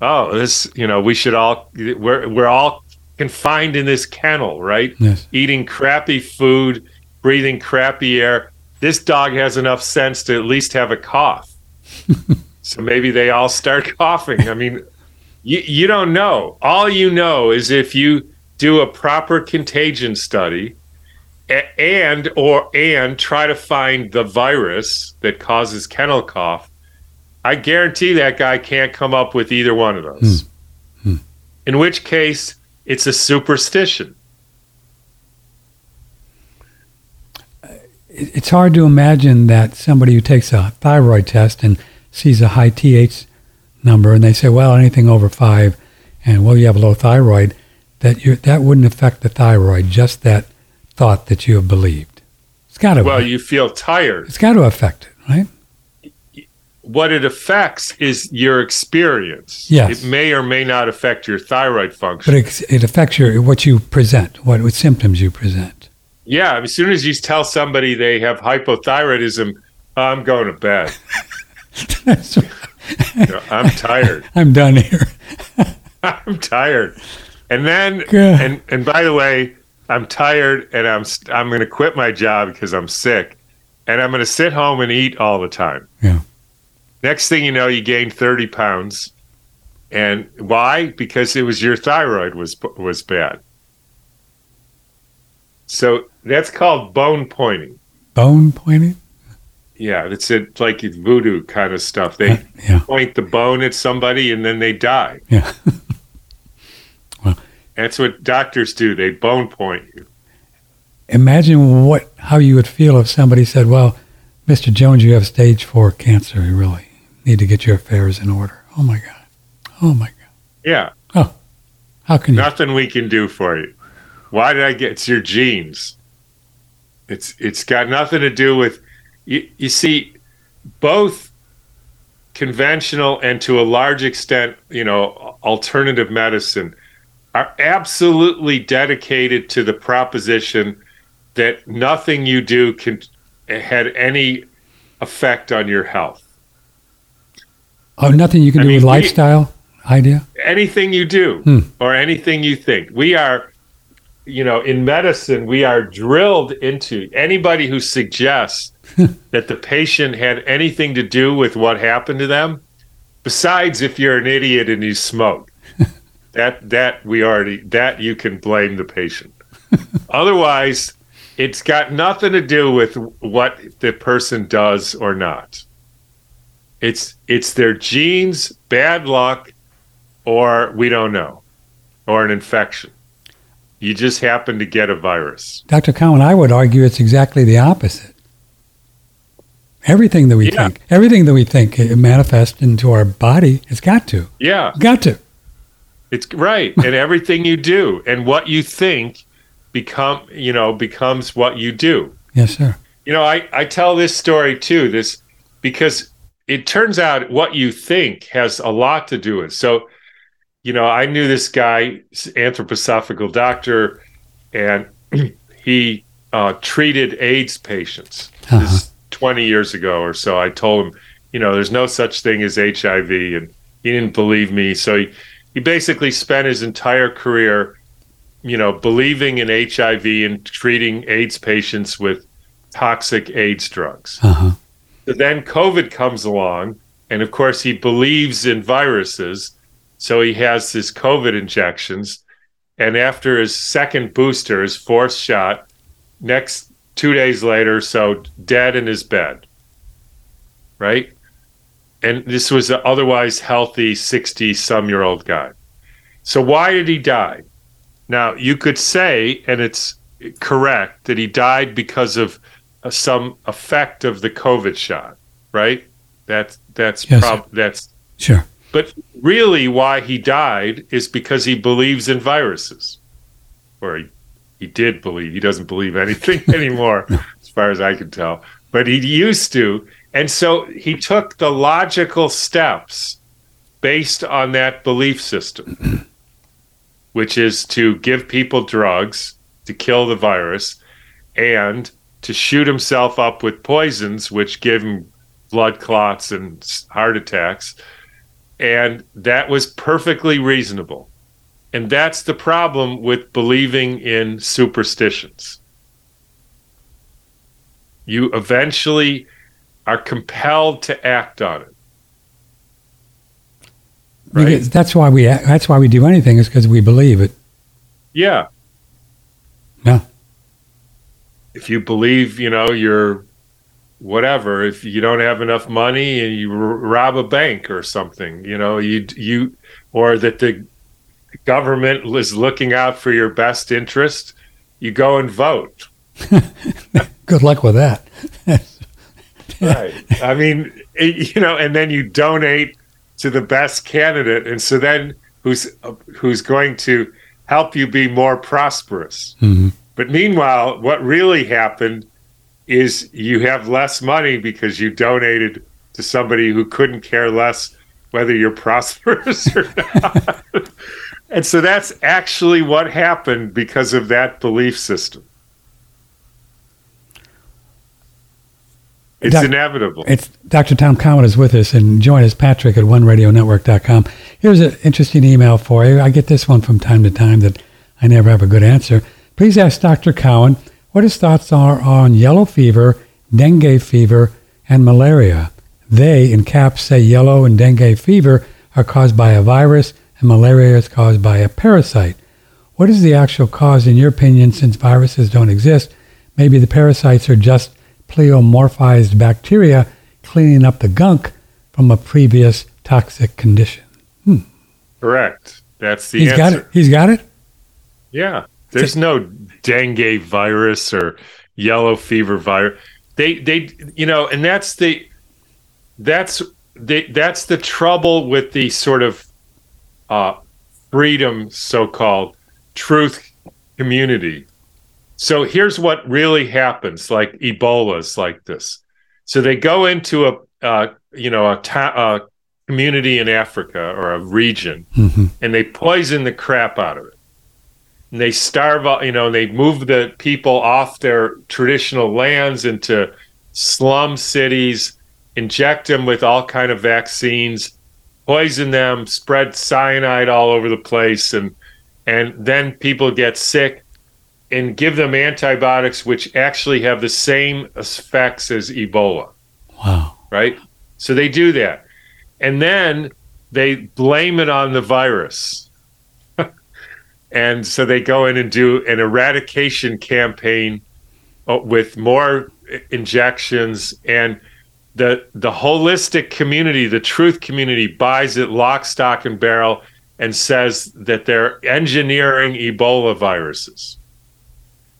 Oh, this, you know, we should all we're we're all confined in this kennel, right? Yes. Eating crappy food, breathing crappy air. This dog has enough sense to at least have a cough. so maybe they all start coughing. I mean, you, you don't know. All you know is if you do a proper contagion study and or and try to find the virus that causes kennel cough, I guarantee that guy can't come up with either one of those. Hmm. Hmm. In which case, it's a superstition. It's hard to imagine that somebody who takes a thyroid test and sees a high TH number and they say, well, anything over five, and well, you have low thyroid, that you that wouldn't affect the thyroid, just that thought that you have believed. It's got to. Well, you feel tired. it's got to affect it, right? What it affects is your experience. Yes. It may or may not affect your thyroid function. But it, it affects your what you present, what, what symptoms you present. Yeah, as soon as you tell somebody they have hypothyroidism, I'm going to bed. I'm tired. I'm done here. I'm tired. And then, Good. and and by the way, I'm tired, and I'm I'm going to quit my job because I'm sick, and I'm going to sit home and eat all the time. Yeah. Next thing you know, you gain 30 pounds, and why? Because it was your thyroid was was bad. So that's called bone pointing. Bone pointing. Yeah, it's it like voodoo kind of stuff. They Yeah. point the bone at somebody and then they die. Yeah. That's what doctors do. They bone point you. Imagine what how you would feel if somebody said, "Well, Mr. Jones, you have stage four cancer. You really need to get your affairs in order." Oh my God. Oh my God. Yeah, Oh, How can you? nothing we can do for you. Why did I get? It's your genes. It's it's got nothing to do with. You, you see, both conventional and to a large extent, you know, alternative medicine are absolutely dedicated to the proposition that nothing you do can had any effect on your health. Oh, nothing you can I do mean, with we- lifestyle idea? anything you do Hmm. or anything you think. We are, you know, in medicine, we are drilled into anybody who suggests that the patient had anything to do with what happened to them, besides if you're an idiot and you smoke. that that we already that you can blame the patient. Otherwise, it's got nothing to do with what the person does or not. It's it's their genes, bad luck, or we don't know, or an infection. You just happen to get a virus. Dr. Cowan, I would argue it's exactly the opposite. Everything that we Yeah. think, everything that we think it manifests into our body, it's got to. Yeah, Got to. it's right. and everything you do and what you think become, you know, becomes what you do. Yes, sir. You know, I, I tell this story too, this because it turns out what you think has a lot to do with. So, you know, I knew this guy, anthroposophical doctor, and he uh, treated AIDS patients. Uh-huh. This 20 years ago or so. I told him, you know, there's no such thing as HIV, and he didn't believe me. So he, he basically spent his entire career, you know, believing in HIV and treating AIDS patients with toxic AIDS drugs. Uh huh. So then COVID comes along, and of course, he believes in viruses. So he has his COVID injections. And after his second booster, his fourth shot, next two days later, so dead in his bed. Right? And this was an otherwise healthy 60 some year old guy. So why did he die? Now, you could say, and it's correct, that he died because of uh, some effect of the COVID shot, right? That's that's Yes, prob- that's Sure. But really why he died is because he believes in viruses. Or he, he did believe. He doesn't believe anything anymore, as far as I can tell. But he used to. And so he took the logical steps based on that belief system, which is to give people drugs to kill the virus and to shoot himself up with poisons, which give him blood clots and heart attacks. And that was perfectly reasonable. And that's the problem with believing in superstitions. You eventually are compelled to act on it. Right? Because that's why we that's why we do anything is because we believe it. Yeah. Yeah. If you believe, you know, you're whatever, if you don't have enough money and you rob a bank or something, you know, you you or that the government is looking out for your best interest, you go and vote. Good luck with that. Right. I mean, it, you know, and then you donate to the best candidate, and so then who's who's going to help you be more prosperous. Mhm. But meanwhile, what really happened is you have less money because you donated to somebody who couldn't care less whether you're prosperous or not. and so that's actually what happened because of that belief system. It's Doc- inevitable. It's Dr. Tom Cowan is with us, and join us, Patrick at OneRadioNetwork.com. Here's an interesting email for you. I get this one from time to time that I never have a good answer. Please ask Dr. Cowan what his thoughts are on yellow fever, dengue fever, and malaria. They, in caps, say yellow and dengue fever are caused by a virus, and malaria is caused by a parasite. What is the actual cause, in your opinion, since viruses don't exist? Maybe the parasites are just pleomorphized bacteria cleaning up the gunk from a previous toxic condition. Hmm. Correct. That's the He's got it. He's got it. Yeah. There's no dengue virus or yellow fever virus. They they you know, and that's the that's the that's the trouble with the sort of uh freedom so-called truth community. So here's what really happens like Ebola's like this. So they go into a uh, you know a, ta- a community in Africa or a region hmm and they poison the crap out of it. And they starve out, you know, and they move the people off their traditional lands into slum cities, inject them with all kind of vaccines, poison them, spread cyanide all over the place, and and then people get sick and give them antibiotics which actually have the same effects as Ebola. Wow. Right? So they do that. And then they blame it on the virus. And so they go in and do an eradication campaign uh, with more injections. And the the holistic community, the truth community buys it lock stock and barrel and says that they're engineering Ebola viruses.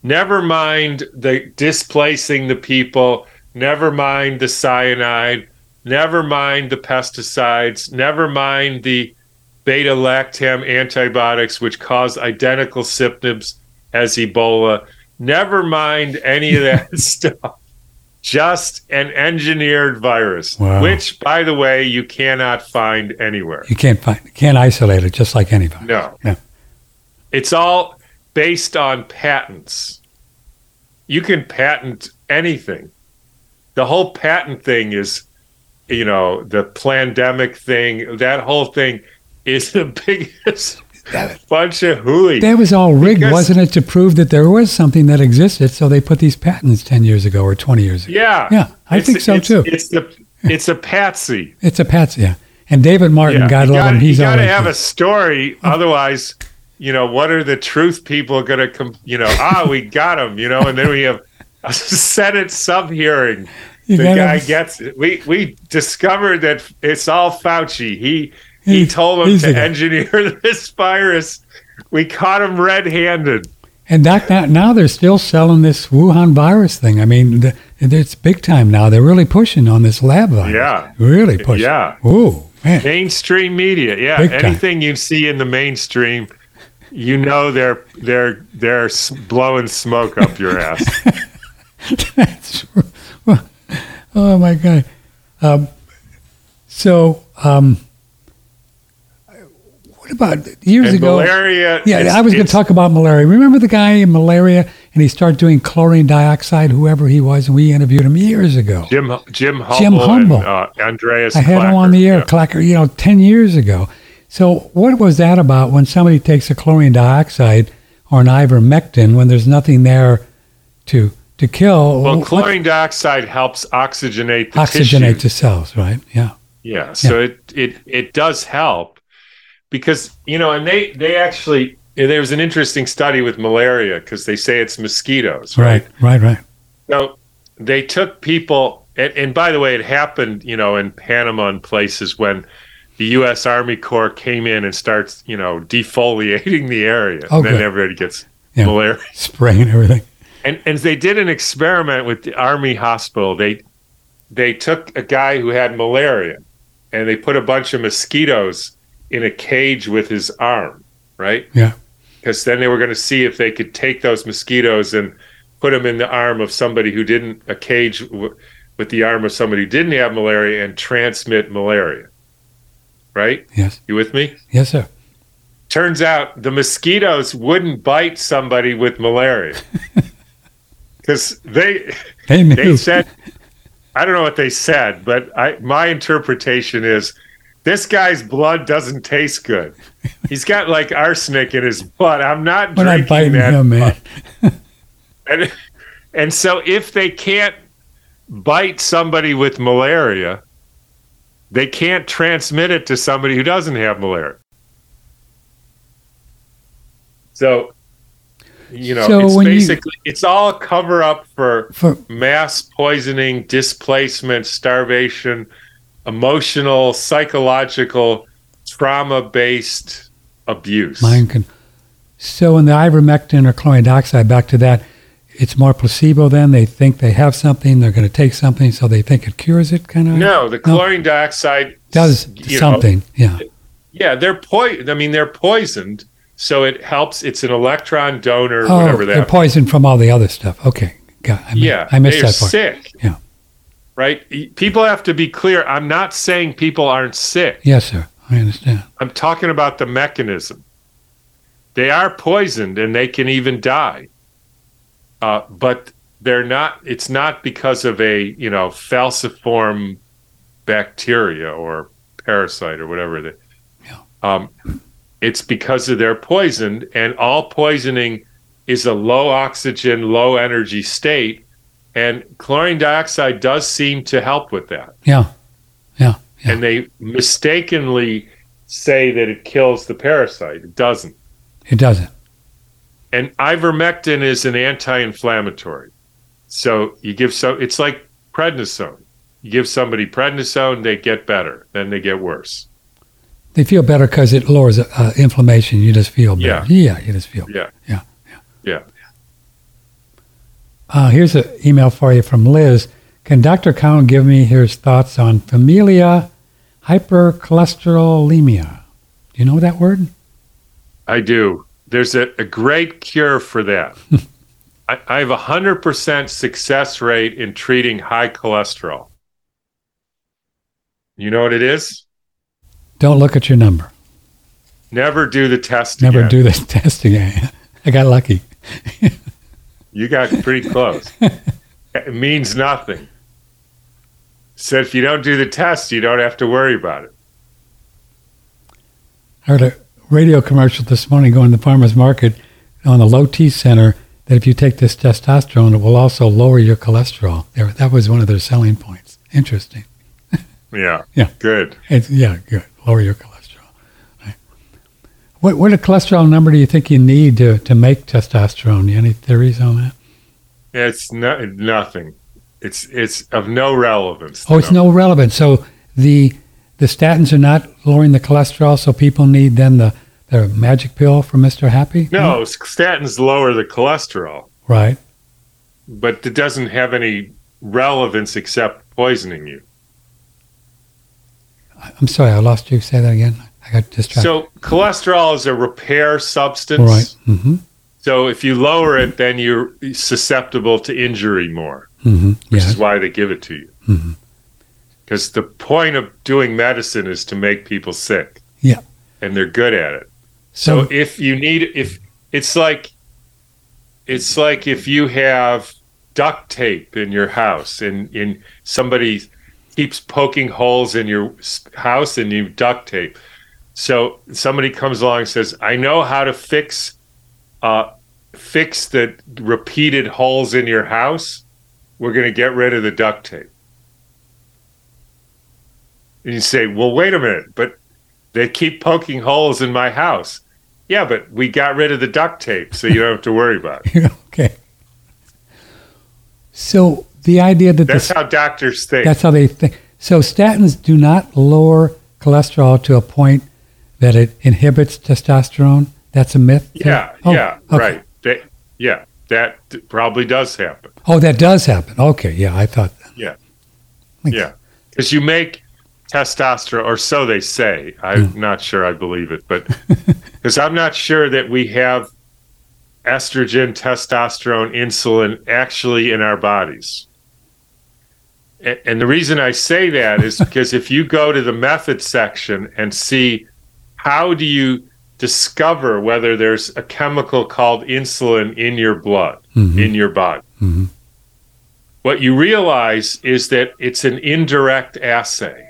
Never mind the displacing the people, never mind the cyanide, never mind the pesticides, never mind the beta lactam antibiotics, which cause identical symptoms as Ebola. Never mind any of that stuff. Just an engineered virus, Wow. which, by the way, you cannot find anywhere. You can't find, can't isolate it just like anybody. No. Yeah. It's all based on patents. You can patent anything. The whole patent thing is, you know, the pandemic thing, that whole thing is the biggest bunch of hooey. That was all rigged, Because- wasn't it, to prove that there was something that existed? So they put these patents 10 years ago or 20 years ago. yeah. Yeah, I It's- think so it's- too. It's the it's a patsy. It's a patsy, yeah. And David Martin, Yeah. God you love gotta, him, he's you gotta have good. a story, otherwise, you know, what are the truth people gonna come? You know, ah, we got him. You know, and then we have a Senate sub hearing. You the gotta- guy gets it. We we discovered that it's all Fauci. He he told him to engineer this virus. We caught him red-handed. And doc, now, now they're still selling this Wuhan virus thing. I mean, the, it's big time now. They're really pushing on this lab virus. Yeah. Really pushing. Yeah. Ooh, man. Mainstream media, yeah. Big time. Anything you see in the mainstream, you know they're they're they're blowing smoke up your ass. That's true. Oh, my God. Um, so, um, what about years and ago? malaria. Yeah, I was going to talk about malaria. Remember the guy in malaria, and he started doing chlorine dioxide, whoever he was, and we interviewed him years ago. Jim Jim Humble, Jim Humble. and uh, Andreas. I had him on the air, Yeah. Kalcker, you know, 10 years ago. So what was that about when somebody takes a chlorine dioxide or an ivermectin when there's nothing there to to kill? Well, what- chlorine dioxide helps oxygenate the oxygenate tissue. the cells, right? Yeah. Yeah, so it it it does help because you know, and they they actually there was an interesting study with malaria because they say it's mosquitoes, right? Right, right, right. So they took people, and, and by the way, it happened, you know, in Panama and places when the U.S. Army Corps came in and starts, you know, defoliating the area. Oh, and then good. everybody gets Yeah. malaria. Spraying everything. And and they did an experiment with the Army hospital. They they took a guy who had malaria, and they put a bunch of mosquitoes in a cage with his arm, right? Yeah. because then they were going to see if they could take those mosquitoes and put them in the arm of somebody who didn't a cage w- with the arm of somebody who didn't have malaria and transmit malaria right Yes. you with me Yes, sir. turns out the mosquitoes wouldn't bite somebody with malaria because they They they said i don't know what they said but i my interpretation is this guy's blood doesn't taste good he's got like arsenic in his blood i'm not We're drinking not biting that him, man. and, and so if they can't bite somebody with malaria, they can't transmit it to somebody who doesn't have malaria. So, you know, So it's when you- basically it's all a cover up for For mass poisoning, displacement, starvation, emotional, psychological, trauma based abuse. mind can. So in the ivermectin or chlorine dioxide, back to that, it's more placebo. Then they think they have something. They're going to take something, so they think it cures it. Kind of No, the chlorine dioxide does you know, something. yeah. Yeah, they're po- I mean, they're poisoned, so it helps. It's an electron donor, Oh, whatever they're that. poisoned from all the other stuff. Okay, got. I mi- yeah, I missed that part. sick. Yeah. Right. People have to be clear. I'm not saying people aren't sick. Yes, sir. I understand. I'm talking about the mechanism. they are poisoned and they can even die. Uh, but they're not. It's not because of a you know falciparum bacteria or parasite or whatever. That, Yeah. um, it's because of their poisoned, and all poisoning is a low oxygen, low energy state, and chlorine dioxide does seem to help with that. Yeah. Yeah. Yeah. And they mistakenly say that it kills the parasite. It doesn't. It doesn't. And ivermectin is an anti-inflammatory. So you give so it's like prednisone. You give somebody prednisone, they get better. Then they get worse. They feel better because it lowers uh, inflammation. You just feel better. Yeah. Yeah. You just feel. Yeah. Yeah. Yeah. Uh, here's an email for you from Liz. Can Dr. Cowan give me his thoughts on familial hypercholesterolemia? Do you know that word? I do. There's a, a great cure for that. I, I have a hundred percent success rate in treating high cholesterol. You know what it is? Don't look at your number. Never do the test. Never again. do the testing. I got lucky. You got pretty close. it means nothing. So if you don't do the test, you don't have to worry about it. I heard a radio commercial this morning going to the farmer's market on the low T center that if you take this testosterone, it will also lower your cholesterol. There, that was one of their selling points. Interesting. Yeah. Yeah. Good. It's, yeah, good. Lower your cholesterol. What what a cholesterol number do you think you need to, to make testosterone? Any theories on that? It's no, nothing. It's it's of no relevance. Oh, it's no relevance. So the the statins are not lowering the cholesterol, so people need then the, the magic pill for Mr. Happy? No, hmm? statins lower the cholesterol, Right. but it doesn't have any relevance except poisoning you. I'm sorry, I lost you. Say that again. I got distracted. So cholesterol is a repair substance. Right. Mm-hmm. So if you lower it, then you're susceptible to injury more, Mm-hmm. which Yeah. is why they give it to you. Because the point of doing medicine is to make people sick. Yeah. And they're good at it. So So, if you need if it's like it's like if you have duct tape in your house and and somebody keeps poking holes in your house and you duct tape. So somebody comes along and says, "I know how to fix uh fix the repeated holes in your house. We're going to get rid of the duct tape." And you say, "Well, wait a minute, but they keep poking holes in my house." Yeah, but we got rid of the duct tape, so you don't have to worry about it. okay. So the idea that That's the, how doctors think. that's how they think. So statins do not lower cholesterol to a point that it inhibits testosterone. That's a myth. yeah, Oh, yeah, okay. right. They, yeah, that probably does happen. Oh, that does happen. Okay. Yeah, I thought. Yeah. Thank Yeah, because you make testosterone, or so they say. I'm Hmm. not sure I believe it, but because I'm not sure that we have estrogen, testosterone, insulin actually in our bodies. And the reason I say that is because if you go to the method section and see how do you discover whether there's a chemical called insulin in your blood, Mhm. in your body, Mhm. what you realize is that it's an indirect assay.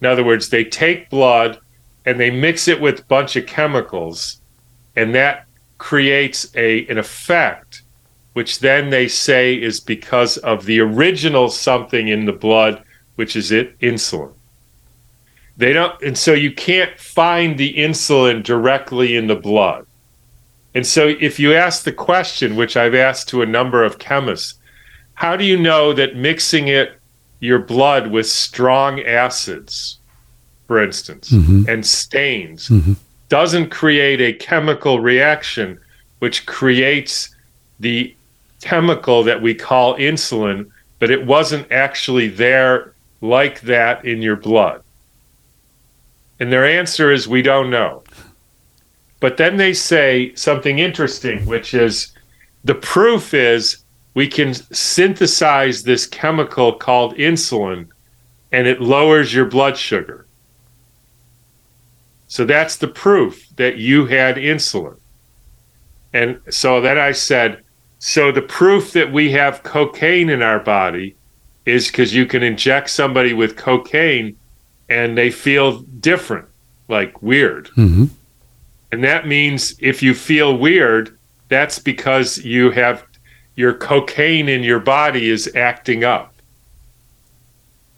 In other words, they take blood and they mix it with a bunch of chemicals, and that creates a an effect, which then they say is because of the original something in the blood, which is it insulin. They don't, and so you can't find the insulin directly in the blood. And so if you ask the question, which I've asked to a number of chemists, how do you know that mixing it your blood with strong acids, for instance, Mhm. and stains Mhm. doesn't create a chemical reaction which creates the chemical that we call insulin, but it wasn't actually there like that in your blood? And their answer is we don't know. But then they say something interesting, which is the proof is we can synthesize this chemical called insulin and it lowers your blood sugar. So that's the proof that you had insulin. And so then I said, so the proof that we have cocaine in our body is because you can inject somebody with cocaine and they feel different, like weird. Mm-hmm. And that means if you feel weird, that's because you have your cocaine in your body is acting up.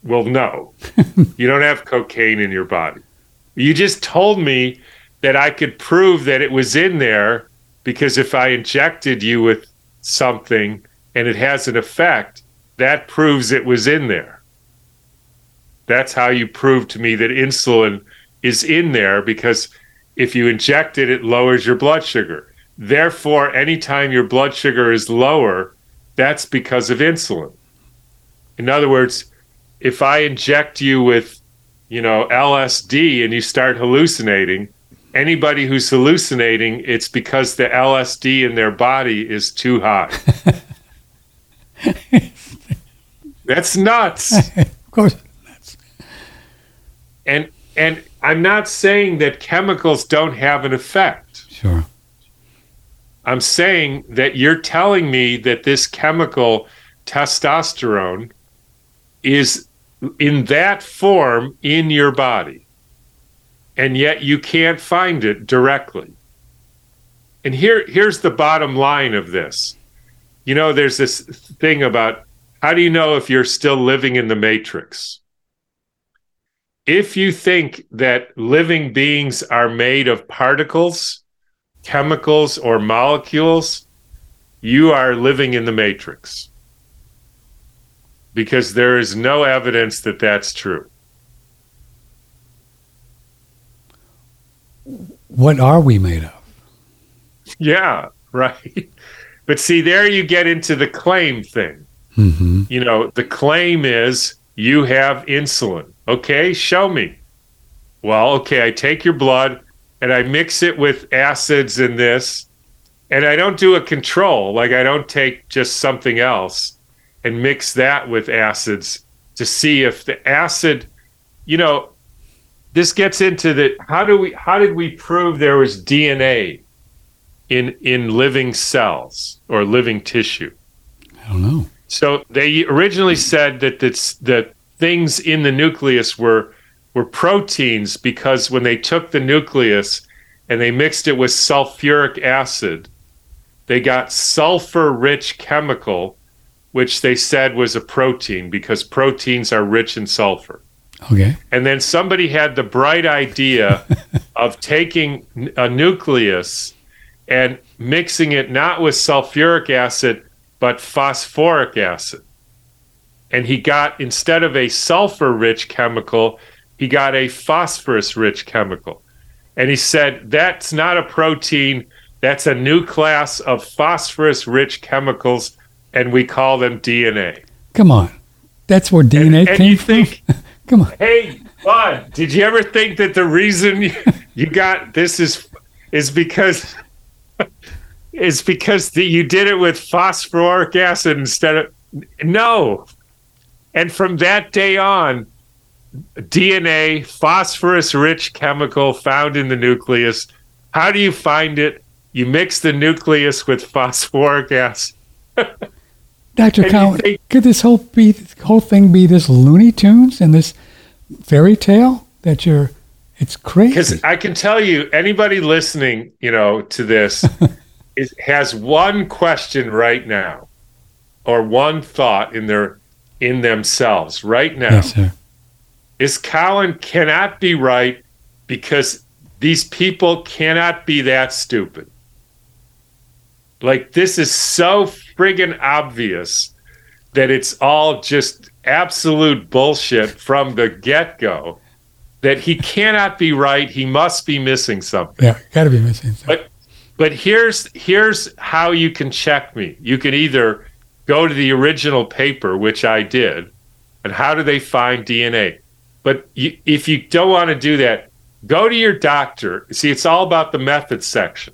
Well, no, you don't have cocaine in your body. You just told me that I could prove that it was in there because if I injected you with something and it has an effect, that proves it was in there. That's how you prove to me that insulin is in there because if you inject it, it lowers your blood sugar. Therefore, anytime your blood sugar is lower, that's because of insulin. In other words, if I inject you with, you know, LSD and you start hallucinating, anybody who's hallucinating, it's because the LSD in their body is too high. That's nuts. of course. And and I'm not saying that chemicals don't have an effect. Sure. I'm saying that you're telling me that this chemical testosterone is in that form in your body. And yet you can't find it directly. And here here's the bottom line of this. You know, there's this thing about how do you know if you're still living in the matrix? If you think that living beings are made of particles, chemicals, or molecules, you are living in the matrix because there is no evidence that that's true. What are we made of? Yeah, right. But see, there you get into the claim thing. Mm-hmm. You know, the claim is you have insulin. Okay, show me. Well, okay, I take your blood and I mix it with acids in this, and I don't do a control. Like, I don't take just something else and mix that with acids to see if the acid, you know, this gets into the how do we how did we prove there was DNA in in living cells or living tissue? I don't know. So they originally said that the the things in the nucleus were were proteins because when they took the nucleus and they mixed it with sulfuric acid, they got sulfur rich chemical, which they said was a protein because proteins are rich in sulfur. Okay. And then somebody had the bright idea of taking a nucleus and mixing it not with sulfuric acid, but phosphoric acid. And he got, instead of a sulfur rich chemical, he got a phosphorus rich chemical. And he said, that's not a protein, that's a new class of phosphorus rich chemicals, and we call them DNA. Come on. That's where DNA and, and came from? think, Come on. hey, bud, did you ever think that the reason you, you got this is is because is because the, you did it with phosphoric acid instead of no. And from that day on, DNA, phosphorus rich chemical found in the nucleus. How do you find it? You mix the nucleus with phosphoric acid. Dr. Cowan, think- could this whole be whole thing be this Looney Tunes and this fairy tale that you're it's crazy. Because I can tell you, anybody listening, you know, to this is has one question right now, or one thought in their in themselves right now. yes, sir. Is Cowan cannot be right because these people cannot be that stupid. Like this is so friggin' obvious that it's all just absolute bullshit from the get go. That he cannot be right. He must be missing something. Yeah, got to be missing. something. But but here's here's how you can check me. You can either go to the original paper, which I did, and how do they find DNA? But you, if you don't want to do that, go to your doctor. See, it's all about the method section,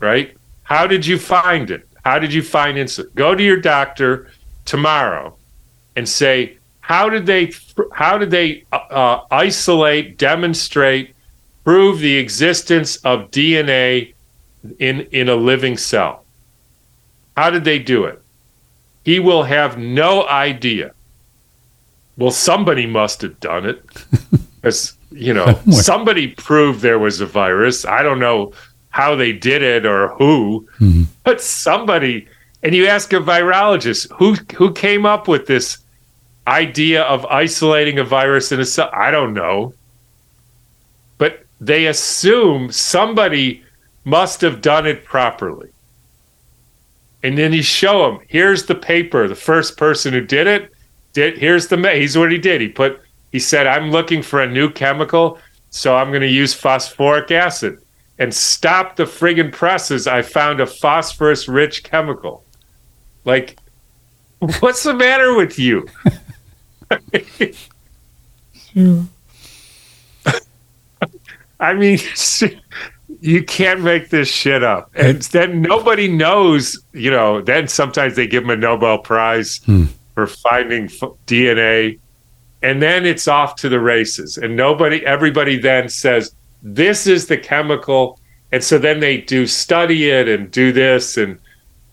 right? How did you find it? How did you find insulin? Go to your doctor tomorrow and say, how did they how did they uh, uh, isolate, demonstrate, prove the existence of DNA in in a living cell. How did they do it? He will have no idea. Well, somebody must have done it. As you know, somebody proved there was a virus. I don't know how they did it or who, mm-hmm. but somebody and you ask a virologist who who came up with this idea of isolating a virus in a cell. I don't know. But they assume somebody must have done it properly. And then you show him here's the paper. The first person who did it did here's the he's what he did. He put he said, I'm looking for a new chemical, so I'm gonna use phosphoric acid. And stop the friggin' presses. I found a phosphorus rich chemical. Like, what's the matter with you? I mean, you can't make this shit up. And then nobody knows, you know, then sometimes they give him a Nobel Prize hmm. for finding f- DNA. And then it's off to the races. And nobody, everybody then says, this is the chemical. And so then they do study it and do this and,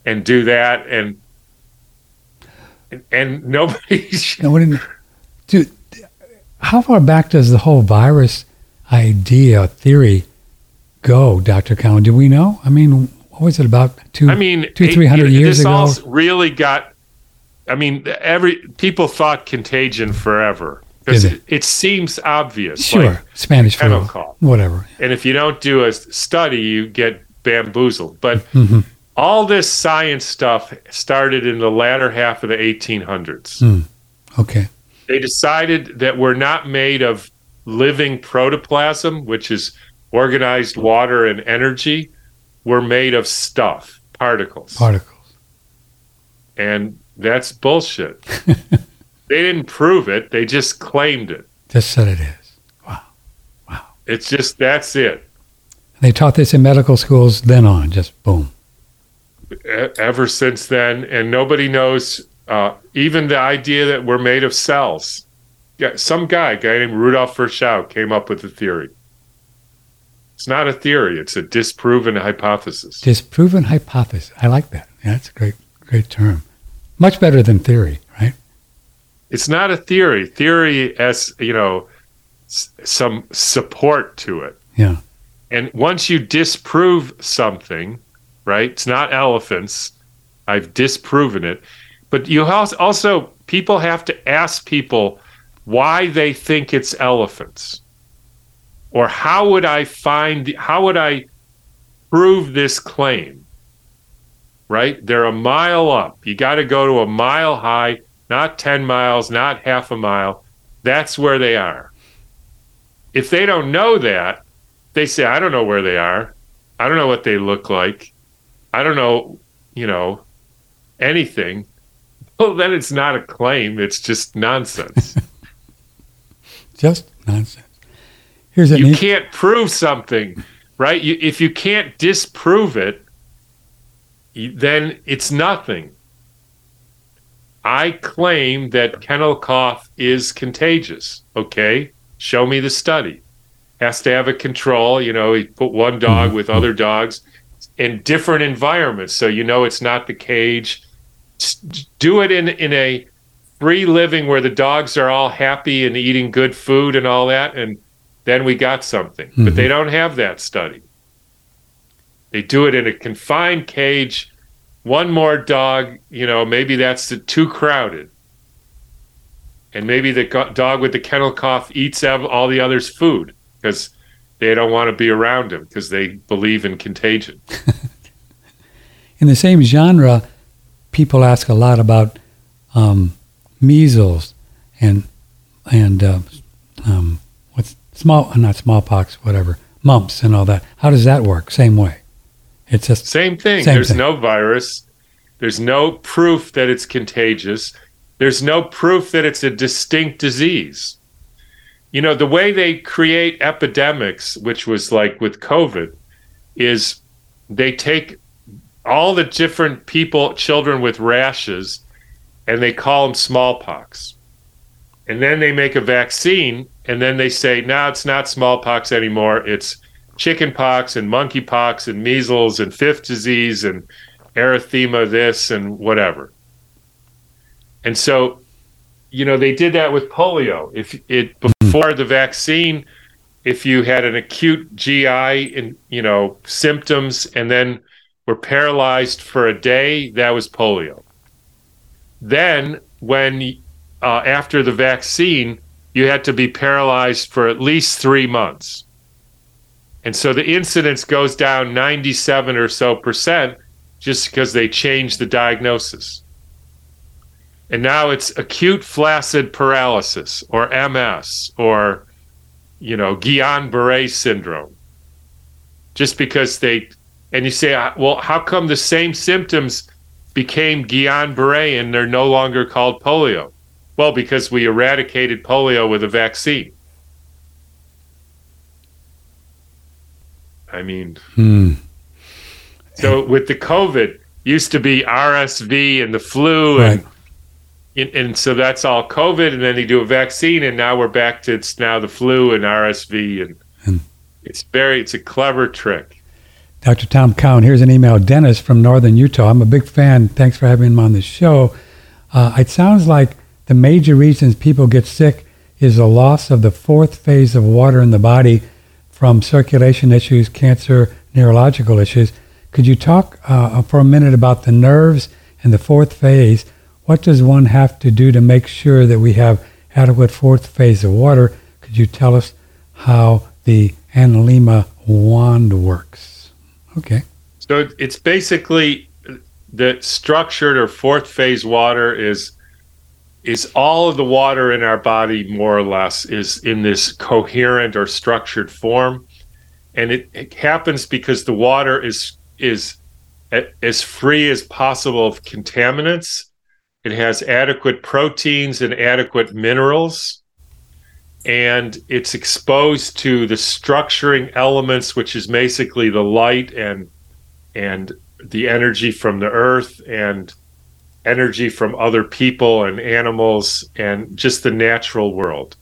and do that. And, and, and nobody, nobody, dude, how far back does the whole virus idea, theory go, Dr. Cowan? Do we know? I mean, what was it about two, I mean, two, three hundred years this ago? All really got. I mean, every people thought contagion forever because it? it? seems obvious. Sure, like Spanish flu, whatever. And if you don't do a study, you get bamboozled. But mm-hmm. all this science stuff started in the latter half of the 1800s. Mm. Okay. They decided that we're not made of living protoplasm, which is organized water and energy, we're made of stuff, particles. Particles. And that's bullshit. they didn't prove it, they just claimed it. Just said it is. Wow. Wow. It's just that's it. They taught this in medical schools, then on, just boom. Ever since then, and nobody knows uh, even the idea that we're made of cells yeah, some guy, a guy named Rudolf Virchow, came up with the theory. It's not a theory; it's a disproven hypothesis. Disproven hypothesis. I like that. Yeah, that's a great, great term. Much better than theory, right? It's not a theory. Theory as, you know, s- some support to it. Yeah. And once you disprove something, right? It's not elephants. I've disproven it. But you also people have to ask people why they think it's elephants or how would i find how would i prove this claim? Right? They're a mile up. You got to go to a mile high not 10 miles not half a mile. That's where they are. If they don't know that they say i don't know where they are. I don't know what they look like. I don't know you know anything. Well then it's not a claim. It's just nonsense. Just nonsense. Here's you neat- can't prove something, right? You, if you can't disprove it, then it's nothing. I claim that kennel cough is contagious. Okay, show me the study. Has to have a control. You know, he put one dog with other dogs in different environments, so you know it's not the cage. Do it in in a free living where the dogs are all happy and eating good food and all that and then we got something. Mm-hmm. but they don't have that study. They do it in a confined cage. One more dog you know maybe that's too crowded. And maybe the dog with the kennel cough eats all the others food because they don't want to be around him because they believe in contagion. In the same genre people ask a lot about um, measles and and uh, um, small not smallpox whatever mumps and all that. How does that work? Same way. It's just same thing. same there's thing. no virus. There's no proof that it's contagious. There's no proof that it's a distinct disease. You know the way they create epidemics which was like with covid is they take all the different people children with rashes and they call them smallpox. And then they make a vaccine, and then they say, no, it's not smallpox anymore. It's chickenpox and monkeypox and measles and fifth disease and erythema this and whatever. And so, you know, they did that with polio. If it before the vaccine, if you had an acute GI and you know symptoms and then were paralyzed for a day, that was polio. Then, when uh, after the vaccine, you had to be paralyzed for at least three months. And so the incidence goes down 97 or so percent just because they changed the diagnosis. And now it's acute flaccid paralysis or MS or, you know, Guillain Barre syndrome. Just because they, and you say, uh, well, how come the same symptoms became Guillain Barre and they're no longer called polio? Well, because we eradicated polio with a vaccine. I mean, Hmm. so with the COVID, used to be RSV and the flu, Right. and, and so that's all COVID, and then they do a vaccine, and now we're back to it's now the flu and RSV, and Hmm. it's very it's a clever trick. Dr. Tom Cowan, here's an email. Dennis from Northern Utah. I'm a big fan. Thanks for having him on the show. Uh, it sounds like the major reasons people get sick is the loss of the fourth phase of water in the body from circulation issues, cancer, neurological issues. Could you talk uh, for a minute about the nerves and the fourth phase? What does one have to do to make sure that we have adequate fourth phase of water? Could you tell us how the Analemma wand works? Okay. So it's basically the structured or fourth phase water is is all of the water in our body more or less is in this coherent or structured form. And it, it happens because the water is is as free as possible of contaminants. It has adequate proteins and adequate minerals. And it's exposed to the structuring elements which is basically the light and and the energy from the earth and energy from other people and animals and just the natural world.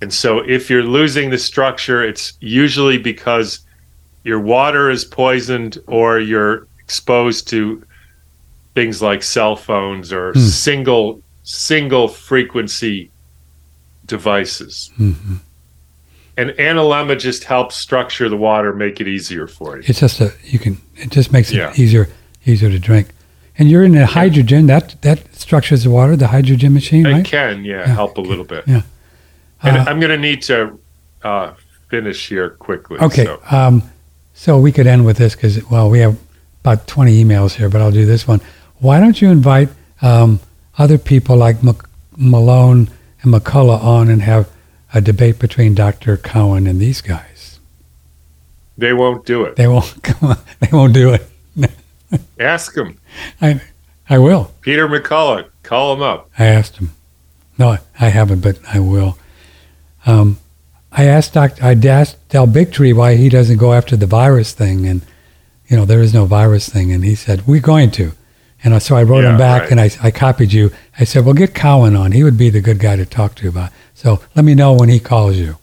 And so if you're losing the structure, it's usually because your water is poisoned or you're exposed to things like cell phones or Hmm. single single frequency devices. hmm And analemma just helps structure the water, make it easier for you. It's just a you can. It just makes it Yeah. easier easier to drink. And you're in the hydrogen that that structures the water, the hydrogen machine, It right? can, yeah, Yeah, help a little bit. Yeah. And Uh, I'm going to need to uh, finish here quickly. Okay. So, Um, so we could end with this because well, we have about 20 emails here, but I'll do this one. Why don't you invite um, other people like Malone and McCullough on and have a debate between Dr. Cowan and these guys? they won't do it. They won't. Come on, they won't do it. Ask him. I, I will. Peter McCullough, call him up. I asked him. No, I- haven't, but I will. Um, I asked Dr. I asked Del Bigtree why he doesn't go after the virus thing, and you know there is no virus thing, and he said we're going to, and so I wrote Yeah, him back right. and I, I copied you. I said, well, get Cowan on. He would be the good guy to talk to about. So let me know when he calls you.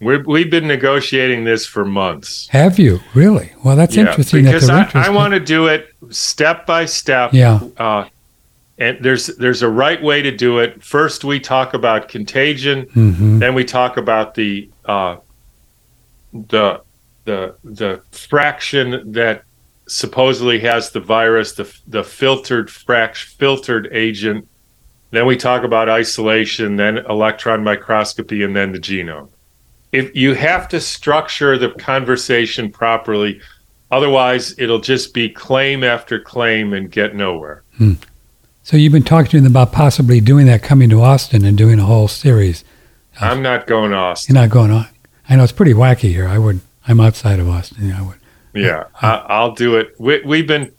We're, we've been negotiating this for months. Have you really? Well, that's Yeah, interesting. because they're I, I want to do it step by step. Yeah. Uh, and there's there's a right way to do it. First, we talk about contagion. hmm Then we talk about the uh, the the the fraction that supposedly has the virus, the the filtered fraction, filtered agent. Then we talk about isolation, then electron microscopy, and then the genome. If you have to structure the conversation properly, otherwise it'll just be claim after claim and get nowhere. Hmm. So you've been talking to them about possibly doing that, coming to Austin and doing a whole series. I'm not going to Austin. You're not going on. I know it's pretty wacky here. I would. I'm outside of Austin. I would. Yeah, I, I'll do it. We, we've been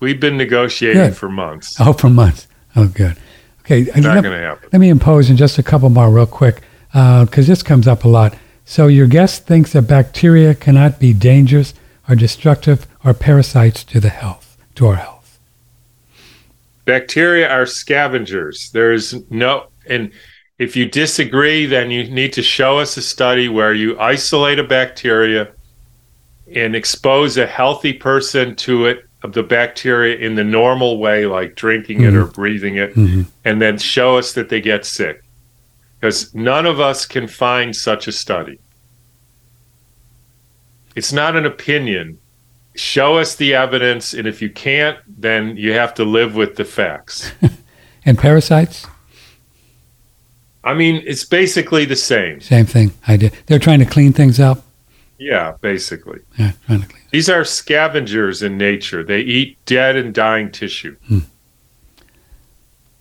we've been negotiating Good. for months. Oh, for months. Oh, good. Okay. Not let, going to happen. let me impose in just a couple more real quick Uh, because this comes up a lot. So your guest thinks that bacteria cannot be dangerous or destructive or parasites to the health, to our health. Bacteria are scavengers. There's no, and if you disagree, then you need to show us a study where you isolate a bacteria and expose a healthy person to it of the bacteria in the normal way, like drinking it or mm-hmm. breathing it, mm-hmm. and then show us that they get sick. Because none of us can find such a study. It's not an opinion. Show us the evidence, and if you can't, then you have to live with the facts. And parasites, I mean, it's basically the same. same thing. I did. They're trying to clean things up. Yeah, basically. Yeah, trying to clean. These are scavengers in nature. They eat dead and dying tissue. I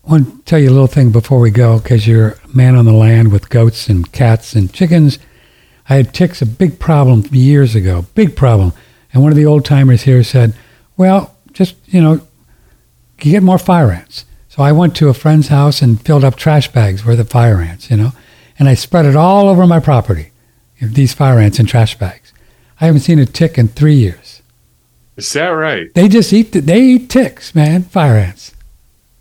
want to tell you a little thing before we go, because you're a man on the land with goats and cats and chickens. I had ticks, a big problem years ago, big problem. And one of the old timers here said, well, just, you know, you get more fire ants. So I went to a friend's house and filled up trash bags worth of fire ants, you know, and I spread it all over my property, these fire ants in trash bags. I haven't seen a tick in three years. Is that right? They just eat, the, they eat ticks, man, fire ants.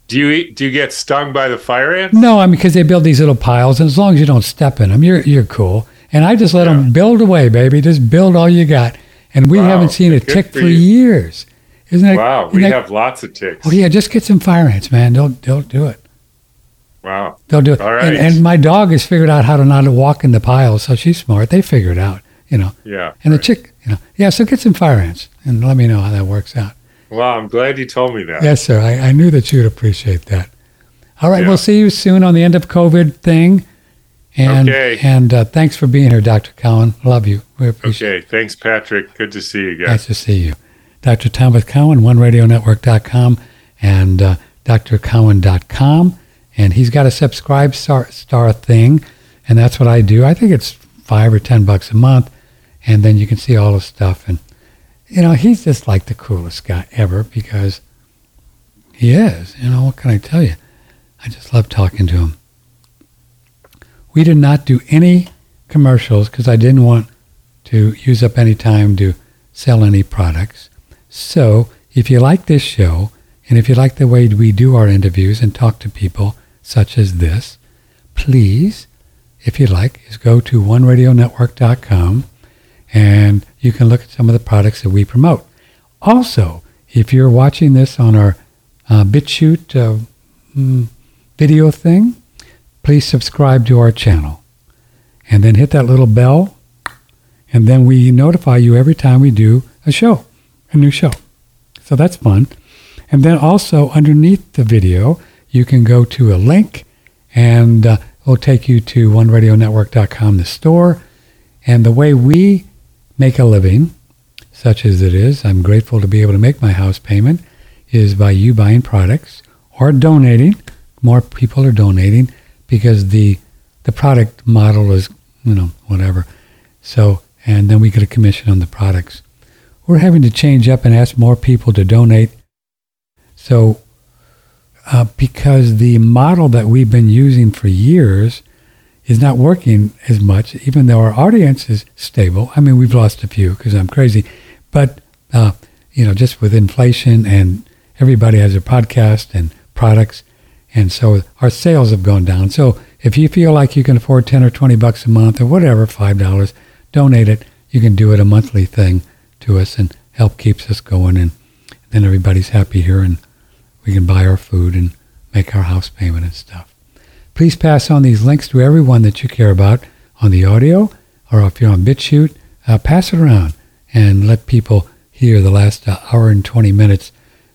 Do you eat, do you get stung by the fire ants? No, I mean because they build these little piles, and as long as you don't step in them, you're you're cool. And I just let Yeah. them build away, baby. Just build all you got. And we Wow, haven't seen a tick for for, years. Isn't that? Wow, isn't we that- have lots of ticks. Oh yeah, just get some fire ants, man. They'll they'll do it. Wow. They'll do it. All right. and, and my dog has figured out how to not walk in the piles, so she's smart. They figure it out, you know. Yeah. And the chick, you know, yeah. So get some fire ants and let me know how that works out. Wow, I'm glad you told me that. Yes, sir. I, I knew that you'd appreciate that. All right, Yeah. we'll see you soon on the end of COVID thing. And Okay. and uh, thanks for being here, Dr. Cowan. Love you. We appreciate Okay. Thanks, Patrick. Good to see you it. again. Nice to see you. Dr. Thomas Cowan, OneRadioNetwork.com and uh, drcowan.com. And he's got a SubscribeStar, star thing, and that's what I do. I think it's five or ten bucks a month, and then you can see all the stuff. And you know, he's just like the coolest guy ever because he is. You know, what can I tell you? I just love talking to him. We did not do any commercials because I didn't want to use up any time to sell any products. So, if you like this show, and if you like the way we do our interviews and talk to people such as this, please, if you like, is go to oneradionetwork.com and you can look at some of the products that we promote. Also, if you're watching this on our uh, BitChute uh, mm, video thing, please subscribe to our channel and then hit that little bell and then we notify you every time we do a show, a new show. So that's fun. And then also underneath the video, you can go to a link and uh, it'll take you to oneradionetwork.com, the store. And the way we make a living, such as it is, I'm grateful to be able to make my house payment, is by you buying products or donating. More people are donating because the the product model is, you know, whatever. So, and then we get a commission on the products. We're having to change up and ask more people to donate. So, uh, because the model that we've been using for years is not working as much, even though our audience is stable. I mean, we've lost a few because I'm crazy, but uh, you know, just with inflation and everybody has a podcast and products, and so our sales have gone down. So if you feel like you can afford ten or twenty bucks a month or whatever, five dollars, donate it. You can do it a monthly thing to us and help keeps us going, and then everybody's happy here, and we can buy our food and make our house payment and stuff. Please pass on these links to everyone that you care about on the audio, or if you're on BitChute, uh, pass it around and let people hear the last uh, hour and 20 minutes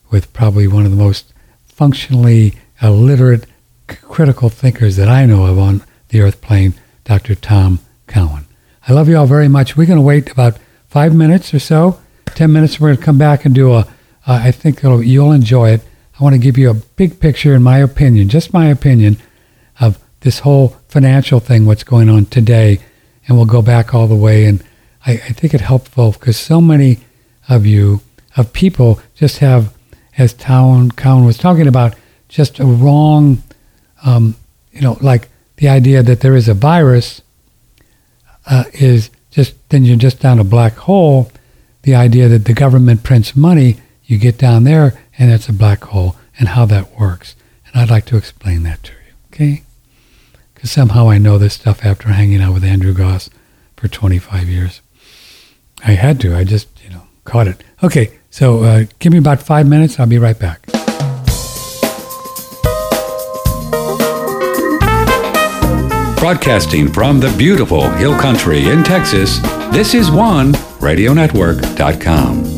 with probably one of the most functionally illiterate, c- critical thinkers that I know of on the earth plane, Dr. Tom Cowan. I love you all very much. We're going to wait about five minutes or so, 10 minutes. We're going to come back and do a, uh, I think you'll enjoy it. I want to give you a big picture, in my opinion, just my opinion, this whole financial thing, what's going on today, and we'll go back all the way. And I, I think it's helpful because so many of you, of people, just have, as Tom Cowan was talking about, just a wrong, um, you know, like the idea that there is a virus uh, is just then you're just down a black hole. The idea that the government prints money, you get down there and it's a black hole, and how that works. And I'd like to explain that to you, okay? Somehow I know this stuff after hanging out with Andrew Gause for 25 years. I had to. I just, you know, caught it. Okay, so uh, give me about five minutes. I'll be right back. Broadcasting from the beautiful Hill Country in Texas, this is OneRadioNetwork.com.